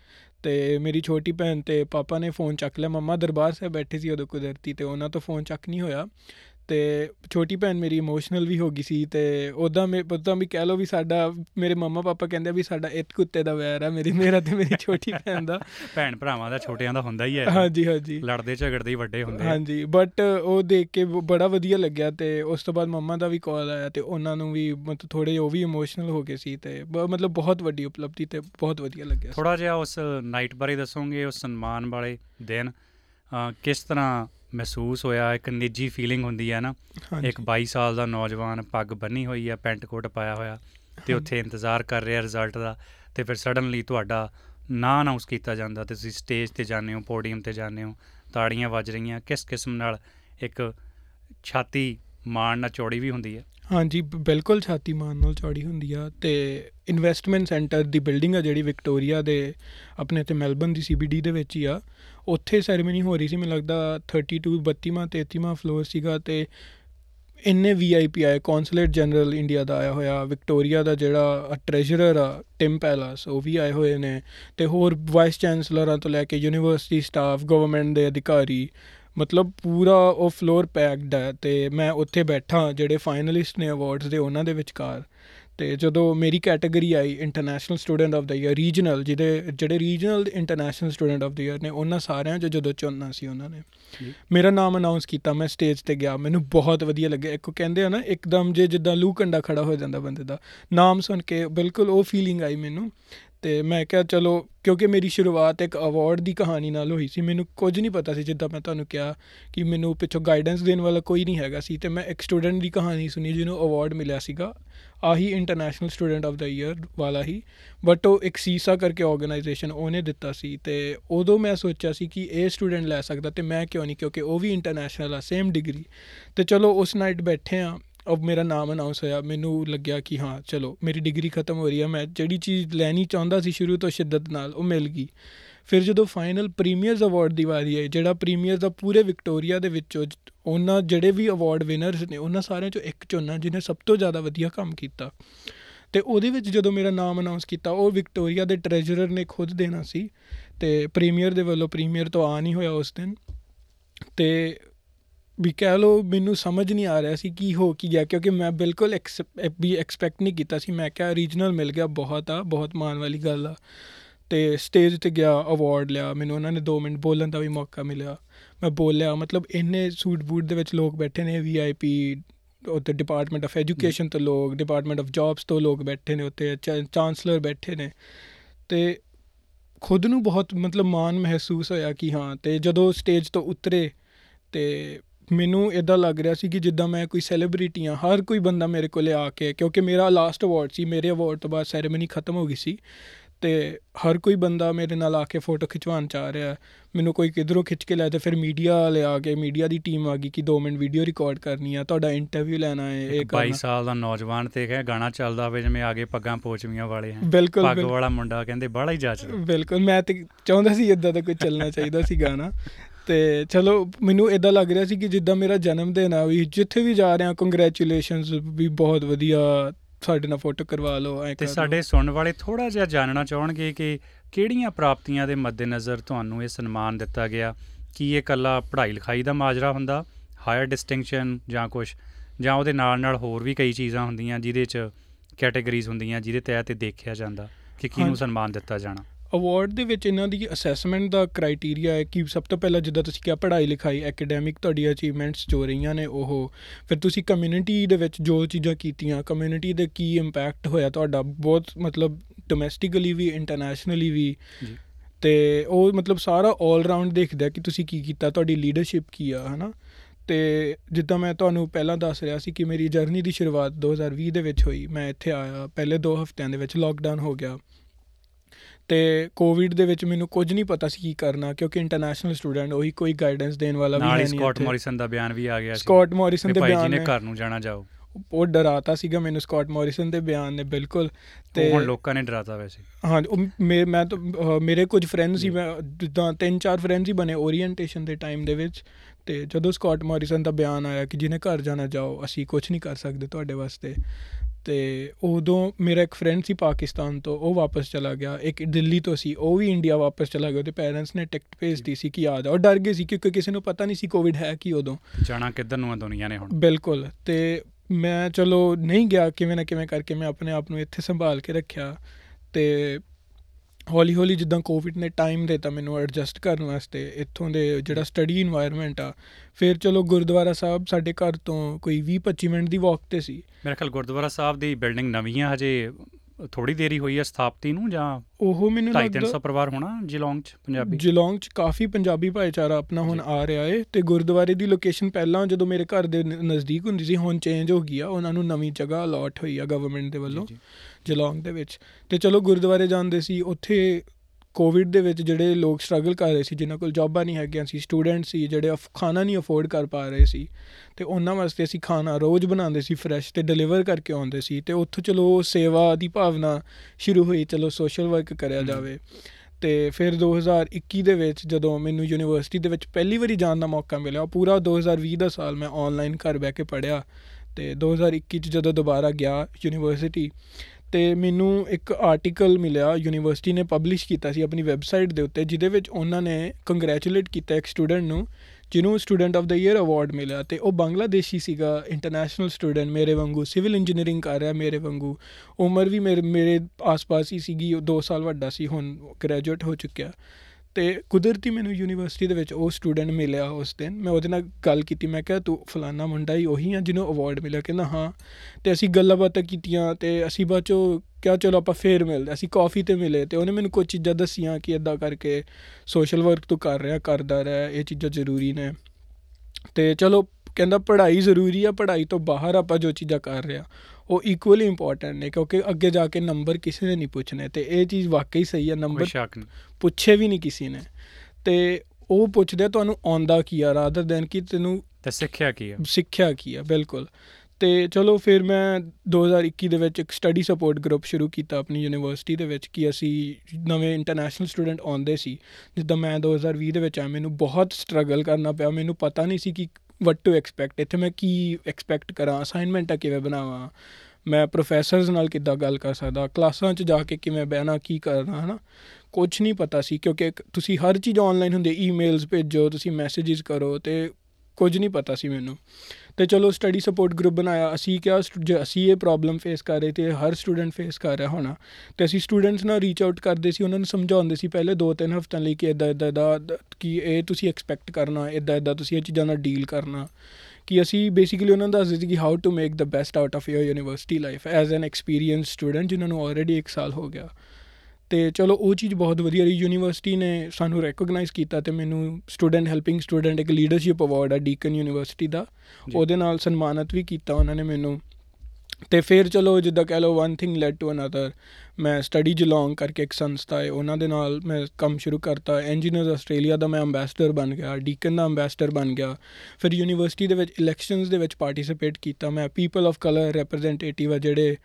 ਤੇ ਮੇਰੀ ਛੋਟੀ ਭੈਣ ਤੇ ਪਾਪਾ ਨੇ ਫੋਨ ਚੱਕ ਲਿਆ। ਮੰਮਾ ਦਰਬਾਰ ਸਾਹਿਬ ਬੈਠੇ ਸੀ ਉਦੋਂ ਕੁਦਰਤੀ ਤੇ ਉਹਨਾਂ ਤੋਂ ਫੋਨ ਚੱਕ ਨਹੀਂ ਹੋਇਆ। ਤੇ ਛੋਟੀ ਭੈਣ ਮੇਰੀ ਇਮੋਸ਼ਨਲ ਵੀ ਹੋ ਗਈ ਸੀ ਤੇ ਉਦਾਂ ਮੈਂ ਉਦਾਂ ਵੀ ਕਹਿ ਲਓ ਵੀ ਸਾਡਾ ਮੇਰੇ ਮੰਮਾ ਪਾਪਾ ਕਹਿੰਦੇ ਆ ਵੀ ਸਾਡਾ ਇੱਕ ਕੁੱਤੇ ਦਾ ਵੈਰ ਆ ਮੇਰੀ ਮੇਰਾ ਤੇ ਮੇਰੀ ਛੋਟੀ [laughs] ਭੈਣ ਦਾ ਭੈਣ ਭਰਾਵਾਂ ਦਾ ਛੋਟਿਆਂ ਦਾ ਹੁੰਦਾ ਹੀ ਹੈ ਹਾਂਜੀ ਹਾਂਜੀ ਲੜਦੇ ਝਗੜਦੇ ਹੀ ਵੱਡੇ ਹੁੰਦੇ। ਹਾਂਜੀ ਬਟ ਉਹ ਦੇਖ ਕੇ ਬੜਾ ਵਧੀਆ ਲੱਗਿਆ ਤੇ ਉਸ ਤੋਂ ਬਾਅਦ ਮੰਮਾ ਦਾ ਵੀ ਕਾਲ ਆਇਆ ਤੇ ਉਹਨਾਂ ਨੂੰ ਵੀ ਮਤਲਬ ਥੋੜੇ ਉਹ ਵੀ ਇਮੋਸ਼ਨਲ ਹੋ ਗਏ ਸੀ ਤੇ ਮਤਲਬ ਬਹੁਤ ਵੱਡੀ ਉਪਲਬਧੀ ਤੇ ਬਹੁਤ ਵਧੀਆ ਲੱਗਿਆ। ਥੋੜਾ ਜਿਹਾ ਉਸ ਨਾਈਟ ਬਾਰੇ ਦੱਸੋਗੇ ਉਸ ਸਨਮਾਨ ਵਾਲੇ ਦਿਨ ਕਿਸ ਤਰ੍ਹਾਂ ਮਹਿਸੂਸ ਹੋਇਆ ਇੱਕ ਨਿੱਜੀ ਫੀਲਿੰਗ ਹੁੰਦੀ ਹੈ ਨਾ ਇੱਕ 22 ਸਾਲ ਦਾ ਨੌਜਵਾਨ ਪੱਗ ਬੰਨੀ ਹੋਈ ਹੈ ਪੈਂਟ ਕੋਟ ਪਾਇਆ ਹੋਇਆ ਤੇ। ਉੱਥੇ ਇੰਤਜ਼ਾਰ ਕਰ ਰਿਹਾ ਰਿਜ਼ਲਟ ਦਾ ਤੇ ਫਿਰ ਸਡਨਲੀ ਤੁਹਾਡਾ ਨਾਂ ਅਨਾਉਂਸ ਕੀਤਾ ਜਾਂਦਾ ਤੇ ਤੁਸੀਂ ਸਟੇਜ ਤੇ ਜਾਂਦੇ ਹੋ ਪੋਡੀਅਮ ਤੇ ਜਾਂਦੇ ਹੋ ਤਾੜੀਆਂ ਵੱਜ ਰਹੀਆਂ ਕਿਸ ਕਿਸਮ ਨਾਲ ਇੱਕ ਛਾਤੀ ਮਾਣ ਨਾਲ ਚੌੜੀ ਵੀ ਹੁੰਦੀ ਹੈ। ਹਾਂਜੀ, ਬ- ਬਿਲਕੁਲ ਛਾਤੀ ਮਾਨ ਨਾਲ ਚੌੜੀ ਹੁੰਦੀ ਆ ਤੇ ਇਨਵੈਸਟਮੈਂਟ ਸੈਂਟਰ ਦੀ ਬਿਲਡਿੰਗ ਆ ਜਿਹੜੀ ਵਿਕਟੋਰੀਆ ਦੇ ਆਪਣੇ ਤੇ ਮੈਲਬਨ ਦੀ ਸੀਬੀਡੀ ਦੇ ਵਿੱਚ ਹੀ ਆ। ਉੱਥੇ ਸੈਰੇਮਨੀ ਹੋ ਰਹੀ ਸੀ, ਮੈਨੂੰ ਲੱਗਦਾ 32 32ਵਾਂ 33ਵਾਂ ਫਲੋਰ ਸੀਗਾ ਤੇ ਇੰਨੇ ਵੀਆਈਪੀ ਆਏ ਕੌਂਸੂਲੇਟ ਜਨਰਲ ਇੰਡੀਆ ਦਾ ਆਇਆ ਹੋਇਆ ਵਿਕਟੋਰੀਆ ਦਾ ਜਿਹੜਾ ਟ੍ਰੈਜਰਰ ਆ ਟਿਮ ਪੈਲਸ ਉਹ ਵੀ ਆਏ ਹੋਏ ਨੇ ਤੇ ਹੋਰ ਵਾਈਸ ਚਾਂਸਲਰਾਂ ਤੋਂ ਲੈ ਕੇ ਯੂਨੀਵਰਸਿਟੀ ਸਟਾਫ ਗਵਰਨਮੈਂਟ ਦੇ ਅਧਿਕਾਰੀ ਮਤਲਬ ਪੂਰਾ ਉਹ ਫਲੋਰ ਪੈਕਡ ਹੈ ਤੇ ਮੈਂ ਉੱਥੇ ਬੈਠਾ ਜਿਹੜੇ ਫਾਈਨਲਿਸਟ ਨੇ ਅਵਾਰਡਸ ਦੇ ਉਹਨਾਂ ਦੇ ਵਿਚਕਾਰ। ਤੇ ਜਦੋਂ ਮੇਰੀ category I international student of the year regional ਜਿਹਦੇ ਜਿਹੜੇ regional international student of the year ਨੇ ਉਹਨਾਂ ਸਾਰਿਆਂ 'ਚ ਜਦੋਂ ਚੁਣਨਾ ਸੀ ਉਹਨਾਂ ਨੇ। ਮੇਰਾ ਨਾਮ ਅਨਾਉਂਸ ਕੀਤਾ ਮੈਂ ਸਟੇਜ ਤੇ ਗਿਆ ਮੈਨੂੰ ਬਹੁਤ ਵਧੀਆ ਲੱਗਿਆ। ਇੱਕ ਕਹਿੰਦੇ ਆ ਨਾ ਇੱਕਦਮ ਜੇ ਜਿੱਦਾਂ ਲੂ ਕੰਡਾ ਖੜਾ ਹੋ ਜਾਂਦਾ ਬੰਦੇ ਦਾ ਨਾਮ ਸੁਣ ਕੇ ਬਿਲਕੁਲ ਉਹ ਫੀਲਿੰਗ ਆਈ ਮੈਨੂੰ। ਤੇ ਮੈਂ ਕਿਹਾ ਚਲੋ, ਕਿਉਂਕਿ ਮੇਰੀ ਸ਼ੁਰੂਆਤ ਇੱਕ ਅਵਾਰਡ ਦੀ ਕਹਾਣੀ ਨਾਲ ਹੋਈ ਸੀ, ਮੈਨੂੰ ਕੁਝ ਨਹੀਂ ਪਤਾ ਸੀ ਜਿੱਦਾਂ ਮੈਂ ਤੁਹਾਨੂੰ ਕਿਹਾ ਕਿ ਮੈਨੂੰ ਪਿੱਛੋਂ ਗਾਈਡੈਂਸ ਦੇਣ ਵਾਲਾ ਕੋਈ ਨਹੀਂ ਹੈਗਾ ਸੀ ਤੇ ਮੈਂ ਇੱਕ ਸਟੂਡੈਂਟ ਦੀ ਕਹਾਣੀ ਸੁਣੀ ਜਿਹਨੂੰ ਅਵਾਰਡ ਮਿਲਿਆ ਸੀਗਾ, ਆਹੀ international student of the year ਵਾਲਾ ਹੀ ਬਟ ਉਹ ਇੱਕ ਸੀਸਾ ਕਰਕੇ ਆਰਗੇਨਾਈਜੇਸ਼ਨ ਉਹਨੇ ਦਿੱਤਾ ਸੀ ਤੇ ਉਦੋਂ ਮੈਂ ਸੋਚਿਆ ਸੀ ਕਿ ਇਹ ਸਟੂਡੈਂਟ ਲੈ ਸਕਦਾ ਤੇ ਮੈਂ ਕਿਉਂ ਨਹੀਂ, ਕਿਉਂਕਿ ਉਹ ਵੀ ਇੰਟਰਨੈਸ਼ਨਲ ਆ ਸੇਮ ਡਿਗਰੀ ਤੇ ਚਲੋ ਉਸ ਨਾਈਟ ਬੈਠੇ ਆ ਅਬ ਮੇਰਾ ਨਾਮ ਅਨਾਉਂਸ ਹੋਇਆ। ਮੈਨੂੰ ਲੱਗਿਆ ਕਿ ਹਾਂ, ਚਲੋ, ਮੇਰੀ ਡਿਗਰੀ ਖਤਮ ਹੋ ਰਹੀ ਹੈ। ਮੈਂ ਜਿਹੜੀ ਚੀਜ਼ ਲੈਣੀ ਚਾਹੁੰਦਾ ਸੀ ਸ਼ੁਰੂ ਤੋਂ ਸ਼ਿੱਦਤ ਨਾਲ, ਉਹ ਮਿਲ ਗਈ। ਫਿਰ ਜਦੋਂ ਫਾਈਨਲ ਪ੍ਰੀਮੀਅਰਸ ਅਵਾਰਡ ਦੀ ਵਾਰੀ ਆਈ, ਜਿਹੜਾ ਪ੍ਰੀਮੀਅਰ ਦਾ ਪੂਰੇ ਵਿਕਟੋਰੀਆ ਦੇ ਵਿੱਚੋਂ ਜ- ਉਹਨਾਂ ਜਿਹੜੇ ਵੀ ਅਵਾਰਡ ਵਿਨਰਸ ਨੇ, ਉਹਨਾਂ ਸਾਰਿਆਂ ਚੋਂ ਇੱਕ ਚੁਣਨਾ ਜਿਹਨੇ ਸਭ ਤੋਂ ਜ਼ਿਆਦਾ ਵਧੀਆ ਕੰਮ ਕੀਤਾ। ਤੇ ਉਹਦੇ ਵਿੱਚ ਜਦੋਂ ਮੇਰਾ ਨਾਮ ਅਨਾਉਂਸ ਕੀਤਾ, ਉਹ ਵਿਕਟੋਰੀਆ ਦੇ ਟ੍ਰੈਜਰਰ ਨੇ ਖੁਦ ਦੇਣਾ ਸੀ। ਤੇ ਪ੍ਰੀਮੀਅਰ ਦੇ ਵੱਲੋਂ ਪ੍ਰੀਮੀਅਰ ਤੋਂ ਆ ਨਹੀਂ ਹੋਇਆ ਉਸ ਦਿਨ। ਤੇ ਵੀ ਕਹਿ ਲਓ ਮੈਨੂੰ ਸਮਝ ਨਹੀਂ ਆ ਰਿਹਾ ਸੀ ਕੀ ਹੋ ਕੀ ਗਿਆ, ਕਿਉਂਕਿ ਮੈਂ ਬਿਲਕੁਲ ਐਕਸਪ- ਵੀ ਐਕਸਪੈਕਟ ਨਹੀਂ ਕੀਤਾ ਸੀ। ਮੈਂ ਕਿਹਾ ਰੀਜਨਲ ਮਿਲ ਗਿਆ, ਬਹੁਤ ਆ, ਬਹੁਤ ਮਾਣ ਵਾਲੀ ਗੱਲ ਆ। ਤੇ ਸਟੇਜ ਤੇ ਗਿਆ ਅਵਾਰਡ ਲਿਆ, ਮੈਨੂੰ ਉਹਨਾਂ ਨੇ 2 ਮਿੰਟ ਬੋਲਣ ਦਾ ਵੀ ਮੌਕਾ ਮਿਲਿਆ। ਮੈਂ ਬੋਲਿਆ, ਮਤਲਬ ਇੰਨੇ ਸੂਟ ਬੂਟ ਦੇ ਵਿੱਚ ਲੋਕ ਬੈਠੇ ਨੇ ਵੀਆਈਪੀ ਉੱਥੇ ਡਿਪਾਰਟਮੈਂਟ ਆਫ ਐਜੂਕੇਸ਼ਨ ਤੋਂ ਲੋਕ ਡਿਪਾਰਟਮੈਂਟ ਆਫ ਜੌਬਸ ਤੋਂ ਲੋਕ ਬੈਠੇ ਨੇ ਉੱਥੇ ਚਾਂਸਲਰ ਬੈਠੇ ਨੇ। ਤੇ ਖੁਦ ਨੂੰ ਬਹੁਤ ਮਤਲਬ ਮਾਣ ਮਹਿਸੂਸ ਹੋਇਆ ਕਿ ਹਾਂ, ਤੇ ਜਦੋਂ ਸਟੇਜ ਤੋਂ ਉਤਰੇ, ਤੇ ਮੈਨੂੰ ਇਦਾਂ ਲੱਗ ਰਿਹਾ ਸੀ ਕਿ ਜਿੱਦਾਂ ਮੈਂ ਕੋਈ ਸੈਲੀਬ੍ਰਿਟੀ ਆ ਹਰ ਕੋਈ ਬੰਦਾ ਮੇਰੇ ਕੋਲੇ ਆ ਕੇ ਕਿਉਂਕਿ ਮੇਰਾ ਲਾਸਟ ਅਵਾਰਡ ਸੀ ਮੇਰੇ ਅਵਾਰਡ ਤੋਂ ਬਾਅਦ ਸੈਰੇਮਨੀ ਖਤਮ ਹੋ ਗਈ ਸੀ ਤੇ ਹਰ ਕੋਈ ਬੰਦਾ ਮੇਰੇ ਨਾਲ ਆ ਕੇ ਫੋਟੋ ਖਿਚਵਾਉਣ ਚਾਹ ਰਿਹਾ ਮੈਨੂੰ ਕੋਈ ਕਿਧਰੋਂ ਖਿੱਚ ਕੇ ਲੈ ਤੇ ਫਿਰ ਮੀਡੀਆ ਵਾਲੇ ਆ ਕੇ ਮੀਡੀਆ ਦੀ ਟੀਮ ਆ ਗਈ ਕਿ 2 ਮਿੰਟ ਵੀਡੀਓ ਰਿਕਾਰਡ ਕਰਨੀ ਆ ਤੁਹਾਡਾ ਇੰਟਰਵਿਊ ਲੈਣਾ ਹੈ ਇਹ ਇੱਕ 22 ਕਰਨਾ। ਸਾਲ ਦਾ ਨੌਜਵਾਨ ਤੇ ਕਹੇ ਗਾਣਾ ਚੱਲਦਾ ਹੋਵੇ ਜਿਵੇਂ ਆਗੇ ਪੱਗਾਂ ਪੋਚਵੀਆਂ ਵਾਲੇ ਹੈ। ਬਿਲਕੁਲ ਪੱਗ ਵਾਲਾ ਮੁੰਡਾ ਕਹਿੰਦੇ ਬਾਹਲਾ ਹੀ ਜੱਚਦਾ ਬਿਲਕੁਲ ਮੈਂ ਤੇ ਚਾਹੁੰਦਾ ਸੀ ਇਦਾਂ ਦਾ ਕੋਈ ਚੱਲਣਾ ਚਾਹੀਦਾ ਸੀ ਗਾਣਾ। ਤੇ ਚਲੋ ਮੈਨੂੰ ਇਦਾਂ ਲੱਗ ਰਿਹਾ ਸੀ ਕਿ ਜਿੱਦਾਂ ਮੇਰਾ ਜਨਮ ਦਿਨ ਆ ਵੀ ਜਿੱਥੇ ਵੀ ਜਾ ਰਿਹਾ ਕੰਗ੍ਰੈਚੁਲੇਸ਼ਨਸ ਵੀ ਬਹੁਤ ਵਧੀਆ ਸਾਡੇ ਨਾਲ ਫੋਟੋ ਕਰਵਾ ਲਓ ਐ ਤੇ ਸਾਡੇ ਸੁਣਨ ਵਾਲੇ ਥੋੜਾ ਜਿਹਾ ਜਾਣਨਾ ਚਾਹਣਗੇ ਕਿ ਕਿਹੜੀਆਂ ਪ੍ਰਾਪਤੀਆਂ ਦੇ ਮੱਦੇਨਜ਼ਰ ਤੁਹਾਨੂੰ ਇਹ ਸਨਮਾਨ ਦਿੱਤਾ ਗਿਆ? ਕੀ ਇਹ ਕੱਲਾ ਪੜ੍ਹਾਈ ਲਿਖਾਈ ਦਾ ਮਾਜਰਾ ਹੁੰਦਾ? ਹਾਇਰ ਡਿਸਟਿੰਕਸ਼ਨ ਜਾਂ ਕੁਝ ਜਾਂ ਉਹਦੇ ਨਾਲ ਨਾਲ ਹੋਰ ਵੀ ਕਈ ਚੀਜ਼ਾਂ ਹੁੰਦੀਆਂ ਜਿਹਦੇ 'ਚ ਕੈਟਾਗਰੀਜ਼ ਹੁੰਦੀਆਂ ਜਿਹਦੇ ਤਹਿਤ ਇਹ ਦੇਖਿਆ ਜਾਂਦਾ ਕਿ ਕਿਹਨੂੰ। ਸਨਮਾਨ ਦਿੱਤਾ ਜਾਣਾ? ਅਵਾਰਡ ਦੇ ਵਿੱਚ ਇਹਨਾਂ ਦੀ ਅਸੈਸਮੈਂਟ ਦਾ ਕ੍ਰਾਈਟੇਰੀਆ ਹੈ ਕਿ ਸਭ ਤੋਂ ਪਹਿਲਾਂ ਜਿੱਦਾਂ ਤੁਸੀਂ ਕਿਹਾ ਪੜ੍ਹਾਈ ਲਿਖਾਈ ਐਕੈਡੈਮਿਕ ਤੁਹਾਡੀ ਅਚੀਵਮੈਂਟਸ ਜੋ ਰਹੀਆਂ ਨੇ ਉਹ। ਫਿਰ ਤੁਸੀਂ ਕਮਿਊਨਿਟੀ ਦੇ ਵਿੱਚ ਜੋ ਚੀਜ਼ਾਂ ਕੀਤੀਆਂ ਕਮਿਊਨਿਟੀ ਦੇ ਕੀ ਇੰਪੈਕਟ ਹੋਇਆ ਤੁਹਾਡਾ? ਬਹੁਤ ਮਤਲਬ ਡੋਮੈਸਟਿਕਲੀ ਵੀ ਇੰਟਰਨੈਸ਼ਨਲੀ ਵੀ। ਤੇ ਉਹ ਮਤਲਬ ਸਾਰਾ 올 ਰਾਊਂਡ ਦੇਖਦਾ ਕਿ ਤੁਸੀਂ ਕੀ ਕੀਤਾ ਤੁਹਾਡੀ ਲੀਡਰਸ਼ਿਪ ਕੀ ਆ ਹਨਾ? ਤੇ ਜਿੱਦਾਂ ਮੈਂ ਤੁਹਾਨੂੰ ਪਹਿਲਾਂ ਦੱਸ ਰਿਹਾ ਸੀ ਕਿ ਮੇਰੀ ਜਰਨੀ ਦੀ ਸ਼ੁਰੂਆਤ 2020 ਦੇ ਵਿੱਚ ਹੋਈ। ਮੈਂ ਇੱਥੇ ਆਇਆ ਪਹਿਲੇ 2 ਹਫ਼ਤਿਆਂ ਦੇ ਵਿੱਚ ਲੋਕਡਾਊਨ ਹੋ ਗਿਆ। ਤੇ ਕੋਵਿਡ ਦੇ ਵਿੱਚ ਮੈਨੂੰ ਕੁਝ ਨਹੀਂ ਪਤਾ ਸੀ ਕੀ ਕਰਨਾ ਕਿਉਂਕਿ ਇੰਟਰਨੈਸ਼ਨਲ ਸਟੂਡੈਂਟ ਉਹੀ ਕੋਈ ਗਾਈਡੈਂਸ ਦੇਣ ਵਾਲਾ ਵੀ ਨਾਲ ਹੀ ਹੈ ਨਹੀਂ ਸਕਾਟ ਇੱਥੇ। ਮੋਰਿਸਨ ਦਾ ਬਿਆਨ ਵੀ ਆ ਗਿਆ ਸੀ ਸਕਾਟ ਮੋਰਿਸਨ ਦੇ ਭਾਈ ਜੀ ਬਿਆਨ ਨੇ ਘਰ ਨੂੰ ਜਾਣਾ ਜਾਓ। ਉਹ ਡਰਾਤਾ ਸੀਗਾ ਮੈਨੂੰ ਸਕਾਟ ਮੋਰਿਸਨ ਦੇ ਬਿਆਨ ਨੇ ਬਿਲਕੁਲ। ਤੇ ਹੁਣ ਲੋਕਾਂ ਨੇ ਡਰਾਤਾ ਵੈਸੇ। ਹਾਂ ਮੇ- ਮੈਂ ਤਾਂ ਮੇਰੇ ਕੁਝ ਫਰੈਂਡਸ ਮੈਂ ਜਿੱਦਾਂ ਤਿੰਨ ਚਾਰ ਫਰੈਂਡਸ ਹੀ ਬਣੇ ਓਰੀਐਂਟੇਸ਼ਨ ਦੇ ਟਾਈਮ ਦੇ ਵਿੱਚ। ਤੇ ਜਦੋਂ ਸਕਾਟ ਮੋਰਿਸਨ ਦਾ ਬਿਆਨ ਆਇਆ ਕਿ ਜਿਹਨੇ ਘਰ ਜਾਣਾ ਜਾਓ ਅਸੀਂ ਕੁਝ ਨਹੀਂ ਕਰ ਸਕਦੇ ਤੁਹਾਡੇ ਵਾਸਤੇ। ਤੇ ਉਦੋਂ ਮੇਰਾ ਇੱਕ ਫਰੈਂਡ ਸੀ ਪਾਕਿਸਤਾਨ ਤੋਂ ਉਹ ਵਾਪਸ ਚਲਾ ਗਿਆ। ਇੱਕ ਦਿੱਲੀ ਤੋਂ ਸੀ ਉਹ ਵੀ ਇੰਡੀਆ ਵਾਪਸ ਚਲਾ ਗਿਆ। ਉਹਦੇ ਪੈਰੈਂਟਸ ਨੇ ਟਿਕਟ ਭੇਜਤੀ ਸੀ ਕਿ ਆ। ਜਾ ਉਹ ਡਰ ਗਏ ਸੀ ਕਿਉਂਕਿ ਕਿਸੇ ਨੂੰ ਪਤਾ ਨਹੀਂ ਸੀ ਕੋਵਿਡ ਹੈ ਕੀ ਉਦੋਂ। ਜਾਣਾ ਕਿੱਧਰ ਨੂੰ ਆ ਦੁਨੀਆ ਨੇ ਹੁਣ। ਬਿਲਕੁਲ। ਤੇ ਮੈਂ ਚਲੋ ਨਹੀਂ ਗਿਆ ਕਿਵੇਂ ਨਾ ਕਿਵੇਂ ਕਰਕੇ ਮੈਂ ਆਪਣੇ ਆਪ ਨੂੰ ਇੱਥੇ ਸੰਭਾਲ ਕੇ ਰੱਖਿਆ। ਤੇ ਹੌਲੀ ਹੌਲੀ ਜਿੱਦਾਂ ਕੋਵਿਡ ਨੇ ਟਾਈਮ ਦਿੱਤਾ ਮੈਨੂੰ ਐਡਜਸਟ ਕਰਨ ਵਾਸਤੇ ਇੱਥੋਂ ਦੇ ਜਿਹੜਾ ਸਟੱਡੀ ਇਨਵਾਇਰਨਮੈਂਟ ਆ ਫਿਰ ਚਲੋ ਗੁਰਦੁਆਰਾ ਸਾਹਿਬ ਸਾਡੇ ਘਰ ਤੋਂ ਕੋਈ 20 25 ਮਿੰਟ ਦੀ ਵਾਕ ਤੇ ਸੀ। ਮੇਰੇ ਖਿਆਲ ਗੁਰਦੁਆਰਾ ਸਾਹਿਬ ਦੀ ਬਿਲਡਿੰਗ ਨਵੀਂ ਆ ਹਜੇ ਥੋੜੀ ਦੇਰੀ ਹੋਈ ਹੈ ਸਥਾਪਤੀ ਨੂੰ ਜਾਂ ਉਹ ਮੈਨੂੰ ਲੱਗਦਾ 300 ਪਰਿਵਾਰ ਹੋਣਾ ਜਿਲੌਂਗ ਚ ਪੰਜਾਬੀ? ਜਿਲੌਂਗ ਚ ਕਾਫੀ ਪੰਜਾਬੀ ਭਾਈਚਾਰਾ ਆਪਣਾ ਹੁਣ ਆ ਰਿਹਾ ਏ ਤੇ ਗੁਰਦੁਆਰੇ ਦੀ ਲੋਕੇਸ਼ਨ ਪਹਿਲਾਂ ਜਦੋਂ ਮੇਰੇ ਘਰ ਦੇ ਨਜ਼ਦੀਕ ਹੁੰਦੀ ਸੀ ਹੁਣ ਚੇਂਜ ਹੋ ਗਈ ਆ ਉਹਨਾਂ ਨੂੰ ਨਵੀਂ ਜਗ੍ਹਾ ਅਲਾਟ ਹੋਈ ਆ ਗਵਰਨਮੈਂਟ ਦੇ ਵੱਲੋਂ। ਜਲੌਂਗ ਦੇ ਵਿੱਚ। ਤੇ ਚਲੋ ਗੁਰਦੁਆਰੇ ਜਾਂਦੇ ਸੀ ਉੱਥੇ ਕੋਵਿਡ ਦੇ ਵਿੱਚ ਜਿਹੜੇ ਲੋਕ ਸਟਰਗਲ ਕਰ ਰਹੇ ਸੀ ਜਿਨ੍ਹਾਂ ਕੋਲ ਜੌਬਾਂ ਨਹੀਂ ਹੈਗੀਆਂ ਸੀ ਸਟੂਡੈਂਟ ਸੀ ਜਿਹੜੇ ਖਾਣਾ ਨਹੀਂ ਅਫੋਰਡ ਕਰ ਪਾ ਰਹੇ ਸੀ ਤੇ ਉਹਨਾਂ ਵਾਸਤੇ ਅਸੀਂ ਖਾਣਾ ਰੋਜ਼ ਬਣਾਉਂਦੇ ਸੀ ਫਰੈਸ਼ ਤੇ ਡਿਲੀਵਰ ਕਰਕੇ ਆਉਂਦੇ ਸੀ ਤੇ ਉੱਥੋਂ ਚਲੋ ਸੇਵਾ ਦੀ ਭਾਵਨਾ ਸ਼ੁਰੂ ਹੋਈ ਚਲੋ ਸੋਸ਼ਲ ਵਰਕ ਕਰਿਆ। ਜਾਵੇ। ਤੇ ਫਿਰ 2021 ਦੇ ਵਿੱਚ ਜਦੋਂ ਮੈਨੂੰ ਯੂਨੀਵਰਸਿਟੀ ਦੇ ਵਿੱਚ ਪਹਿਲੀ ਵਾਰੀ ਜਾਣ ਦਾ ਮੌਕਾ ਮਿਲਿਆ ਪੂਰਾ 2020 ਦਾ ਸਾਲ ਮੈਂ ਆਨਲਾਈਨ ਘਰ ਬਹਿ ਕੇ ਪੜ੍ਹਿਆ। ਤੇ 2021 ਚ ਜਦੋਂ ਦੁਬਾਰਾ ਗਿਆ ਯੂਨੀਵਰਸਿਟੀ ਤੇ ਮੈਨੂੰ ਇੱਕ ਆਰਟੀਕਲ ਮਿਲਿਆ ਯੂਨੀਵਰਸਿਟੀ ਨੇ ਪਬਲਿਸ਼ ਕੀਤਾ ਸੀ ਆਪਣੀ ਵੈਬਸਾਈਟ ਦੇ ਉੱਤੇ, ਜਿਹਦੇ ਵਿੱਚ ਉਹਨਾਂ ਨੇ ਕੰਗ੍ਰੈਚੁਲੇਟ ਕੀਤਾ ਇੱਕ ਸਟੂਡੈਂਟ ਨੂੰ, ਜਿਹਨੂੰ student of the year award ਮਿਲਿਆ ਤੇ ਉਹ ਬੰਗਲਾਦੇਸ਼ੀ ਸੀਗਾ ਇੰਟਰਨੈਸ਼ਨਲ ਸਟੂਡੈਂਟ ਮੇਰੇ ਵਾਂਗੂ ਸਿਵਲ ਇੰਜੀਨੀਅਰਿੰਗ ਕਰ ਰਿਹਾ ਮੇਰੇ ਵਾਂਗੂ, ਉਮਰ ਵੀ ਮੇਰੇ ਮੇਰੇ ਆਸ-ਪਾਸ ਹੀ ਸੀਗੀ, ਉਹ 2 ਸਾਲ ਵੱਡਾ ਸੀ, ਹੁਣ ਗ੍ਰੈਜੂਏਟ ਹੋ ਚੁੱਕਿਆ। ਤੇ ਕੁਦਰਤੀ ਮੈਨੂੰ ਯੂਨੀਵਰਸਿਟੀ ਦੇ ਵਿੱਚ ਉਹ ਸਟੂਡੈਂਟ ਮਿਲਿਆ ਉਸ ਦਿਨ। ਮੈਂ ਉਹਦੇ ਨਾਲ ਗੱਲ ਕੀਤੀ, ਮੈਂ ਕਿਹਾ, ਤੂੰ ਫਲਾਨਾ ਮੁੰਡਾ ਹੀ ਉਹੀ ਆ ਜਿਹਨੂੰ ਅਵਾਰਡ ਮਿਲਿਆ। ਕਹਿੰਦਾ, ਹਾਂ। ਤੇ ਅਸੀਂ ਗੱਲਾਂ ਬਾਤਾਂ ਕੀਤੀਆਂ ਤੇ ਅਸੀਂ ਬਾਅਦ ਚੋਂ ਕਿਹਾ, ਚਲੋ ਆਪਾਂ ਫੇਰ ਮਿਲਦੇ ਅਸੀਂ ਕਾਫੀ ਤੇ ਮਿਲੇ ਤੇ ਉਹਨੇ ਮੈਨੂੰ ਕੁਝ ਚੀਜ਼ਾਂ ਦੱਸੀਆਂ ਕਿ ਇਦਾਂ ਕਰਕੇ ਸੋਸ਼ਲ ਵਰਕ ਤੂੰ ਕਰ ਰਿਹਾ, ਕਰਦਾ ਰਿਹਾ, ਇਹ ਚੀਜ਼ਾਂ ਜ਼ਰੂਰੀ ਨੇ। ਤੇ ਚਲੋ ਕਹਿੰਦਾ ਪੜ੍ਹਾਈ ਜ਼ਰੂਰੀ ਆ ਪੜ੍ਹਾਈ ਤੋਂ ਬਾਹਰ ਆਪਾਂ ਜੋ ਚੀਜ਼ਾਂ ਕਰ ਰਿਹਾ ਉਹ ਇਕੁਅਲੀ ਇੰਪੋਰਟੈਂਟ ਨੇ ਕਿਉਂਕਿ ਅੱਗੇ ਜਾ ਕੇ ਨੰਬਰ ਕਿਸੇ ਨੇ ਨਹੀਂ ਪੁੱਛਣੇ ਤੇ ਇਹ ਚੀਜ਼ ਵਾਕਈ ਸਹੀ ਆ ਨੰਬਰ ਪੁੱਛੇ ਵੀ ਨਹੀਂ ਕਿਸੇ ਨੇ। ਤੇ ਉਹ ਪੁੱਛਦੇ ਆ ਤੁਹਾਨੂੰ ਆਉਂਦਾ ਕੀ ਆ ਰਾਦਰ ਦੈਨ ਕਿ ਤੈਨੂੰ ਤੇ ਸਿੱਖਿਆ ਕੀ ਆ? ਸਿੱਖਿਆ ਕੀ ਆ ਬਿਲਕੁਲ। ਤੇ ਚਲੋ ਫਿਰ ਮੈਂ 2021 ਦੇ ਵਿੱਚ ਇੱਕ ਸਟੱਡੀ ਸਪੋਰਟ ਗਰੁੱਪ ਸ਼ੁਰੂ ਕੀਤਾ ਆਪਣੀ ਯੂਨੀਵਰਸਿਟੀ ਦੇ ਵਿੱਚ ਕਿ ਅਸੀਂ ਨਵੇਂ ਇੰਟਰਨੈਸ਼ਨਲ ਸਟੂਡੈਂਟ ਆਉਂਦੇ ਸੀ। ਜਿੱਦਾਂ ਮੈਂ 2020 ਦੇ ਵਿੱਚ ਆ ਮੈਨੂੰ ਬਹੁਤ ਸਟਰਗਲ ਕਰਨਾ ਪਿਆ ਮੈਨੂੰ ਪਤਾ ਨਹੀਂ ਸੀ ਕਿ ਵਟ ਟੂ ਐਕਸਪੈਕਟ ਇੱਥੇ ਮੈਂ ਕੀ ਐਕਸਪੈਕਟ ਕਰਾਂ ਅਸਾਈਨਮੈਂਟਾਂ ਕਿਵੇਂ ਬਣਾਵਾਂ, ਮੈਂ ਪ੍ਰੋਫੈਸਰਸ ਨਾਲ ਕਿੱਦਾਂ ਗੱਲ ਕਰ ਸਕਦਾ, ਕਲਾਸਾਂ 'ਚ ਜਾ ਕੇ ਕਿਵੇਂ ਬਹਿਣਾ, ਕੀ ਕਰਨਾ, ਹਨਾ? ਕੁਝ ਨਹੀਂ ਪਤਾ ਸੀ, ਕਿਉਂਕਿ ਇੱਕ ਤੁਸੀਂ ਹਰ ਚੀਜ਼ ਆਨਲਾਈਨ ਹੁੰਦੀ ਈਮੇਲਸ ਭੇਜੋ, ਤੁਸੀਂ ਮੈਸੇजेस ਕਰੋ ਤੇ ਕੁਝ ਨਹੀਂ ਪਤਾ ਸੀ ਮੈਨੂੰ। ਤੇ ਚਲੋ ਸਟੱਡੀ ਸਪੋਰਟ ਗਰੁੱਪ ਬਣਾਇਆ। ਅਸੀਂ ਕਿਹਾ ਸਟੂ- ਜੇ ਅਸੀਂ ਇਹ ਪ੍ਰੋਬਲਮ ਫੇਸ ਕਰ ਰਹੇ ਤੇ ਹਰ ਸਟੂਡੈਂਟ ਫੇਸ ਕਰ ਰਿਹਾ ਹੋਣਾ। ਤੇ ਅਸੀਂ ਸਟੂਡੈਂਟਸ ਨਾਲ ਰੀਚ ਆਊਟ ਕਰਦੇ ਸੀ, ਉਹਨਾਂ ਨੂੰ ਸਮਝਾਉਂਦੇ ਸੀ ਪਹਿਲੇ 2-3 ਹਫ਼ਤਿਆਂ ਲਈ ਕਿ ਇਦਾਂ ਇਦਾਂ ਦਾ ਕਿ ਇਹ ਤੁਸੀਂ ਐਕਸਪੈਕਟ ਕਰਨਾ ਇਦਾਂ ਇਦਾਂ ਤੁਸੀਂ ਇਹ ਚੀਜ਼ਾਂ ਨਾਲ ਡੀਲ ਕਰਨਾ। ਕਿ ਅਸੀਂ ਬੇਸਿਕਲੀ ਉਹਨਾਂ ਨੂੰ ਦੱਸਦੇ ਸੀ ਕਿ how to make the best out of your university life as an experience student ਜਿਨ੍ਹਾਂ ਨੂੰ ਆਲਰੇਡੀ 1 ਸਾਲ ਹੋ ਗਿਆ। ਤੇ ਚਲੋ ਉਹ ਚੀਜ਼ ਬਹੁਤ ਵਧੀਆ ਰਹੀ ਯੂਨੀਵਰਸਿਟੀ ਨੇ ਸਾਨੂੰ ਰੈਕੋਗਨਾਈਜ਼ ਕੀਤਾ ਤੇ ਮੈਨੂੰ ਸਟੂਡੈਂਟ ਹੈਲਪਿੰਗ ਸਟੂਡੈਂਟ ਇੱਕ ਲੀਡਰਸ਼ਿਪ ਅਵਾਰਡ ਆ ਡੀਕਨ ਯੂਨੀਵਰਸਿਟੀ ਦਾ। ਉਹਦੇ ਨਾਲ ਸਨਮਾਨਿਤ ਵੀ ਕੀਤਾ ਉਹਨਾਂ ਨੇ ਮੈਨੂੰ। ਤੇ ਫਿਰ ਚਲੋ ਜਿੱਦਾਂ ਕਹਿ ਲਓ one thing lead to another ਮੈਂ ਸਟੱਡੀ ਜਲੌਂਗ ਕਰਕੇ ਇੱਕ ਸੰਸਥਾ ਹੈ ਉਹਨਾਂ ਦੇ ਨਾਲ ਮੈਂ ਕੰਮ ਸ਼ੁਰੂ ਕਰਤਾ। ਇੰਜੀਨੀਅਰਸ ਆਸਟ੍ਰੇਲੀਆ ਦਾ ਮੈਂ ਅੰਬੈਸਡਰ ਬਣ ਗਿਆ ਡੀਕਨ ਦਾ ਅੰਬੈਸਡਰ ਬਣ ਗਿਆ। ਫਿਰ ਯੂਨੀਵਰਸਿਟੀ ਦੇ ਵਿੱਚ ਇਲੈਕਸ਼ਨਸ ਦੇ ਵਿੱਚ ਪਾਰਟਿਸਿਪੇਟ ਕੀਤਾ। ਮੈਂ ਪੀਪਲ ਆਫ ਕਲਰ ਰਿਪਰੈਜ਼ੈਂਟੇਟਿਵ ਆ ਜਿਹੜੇ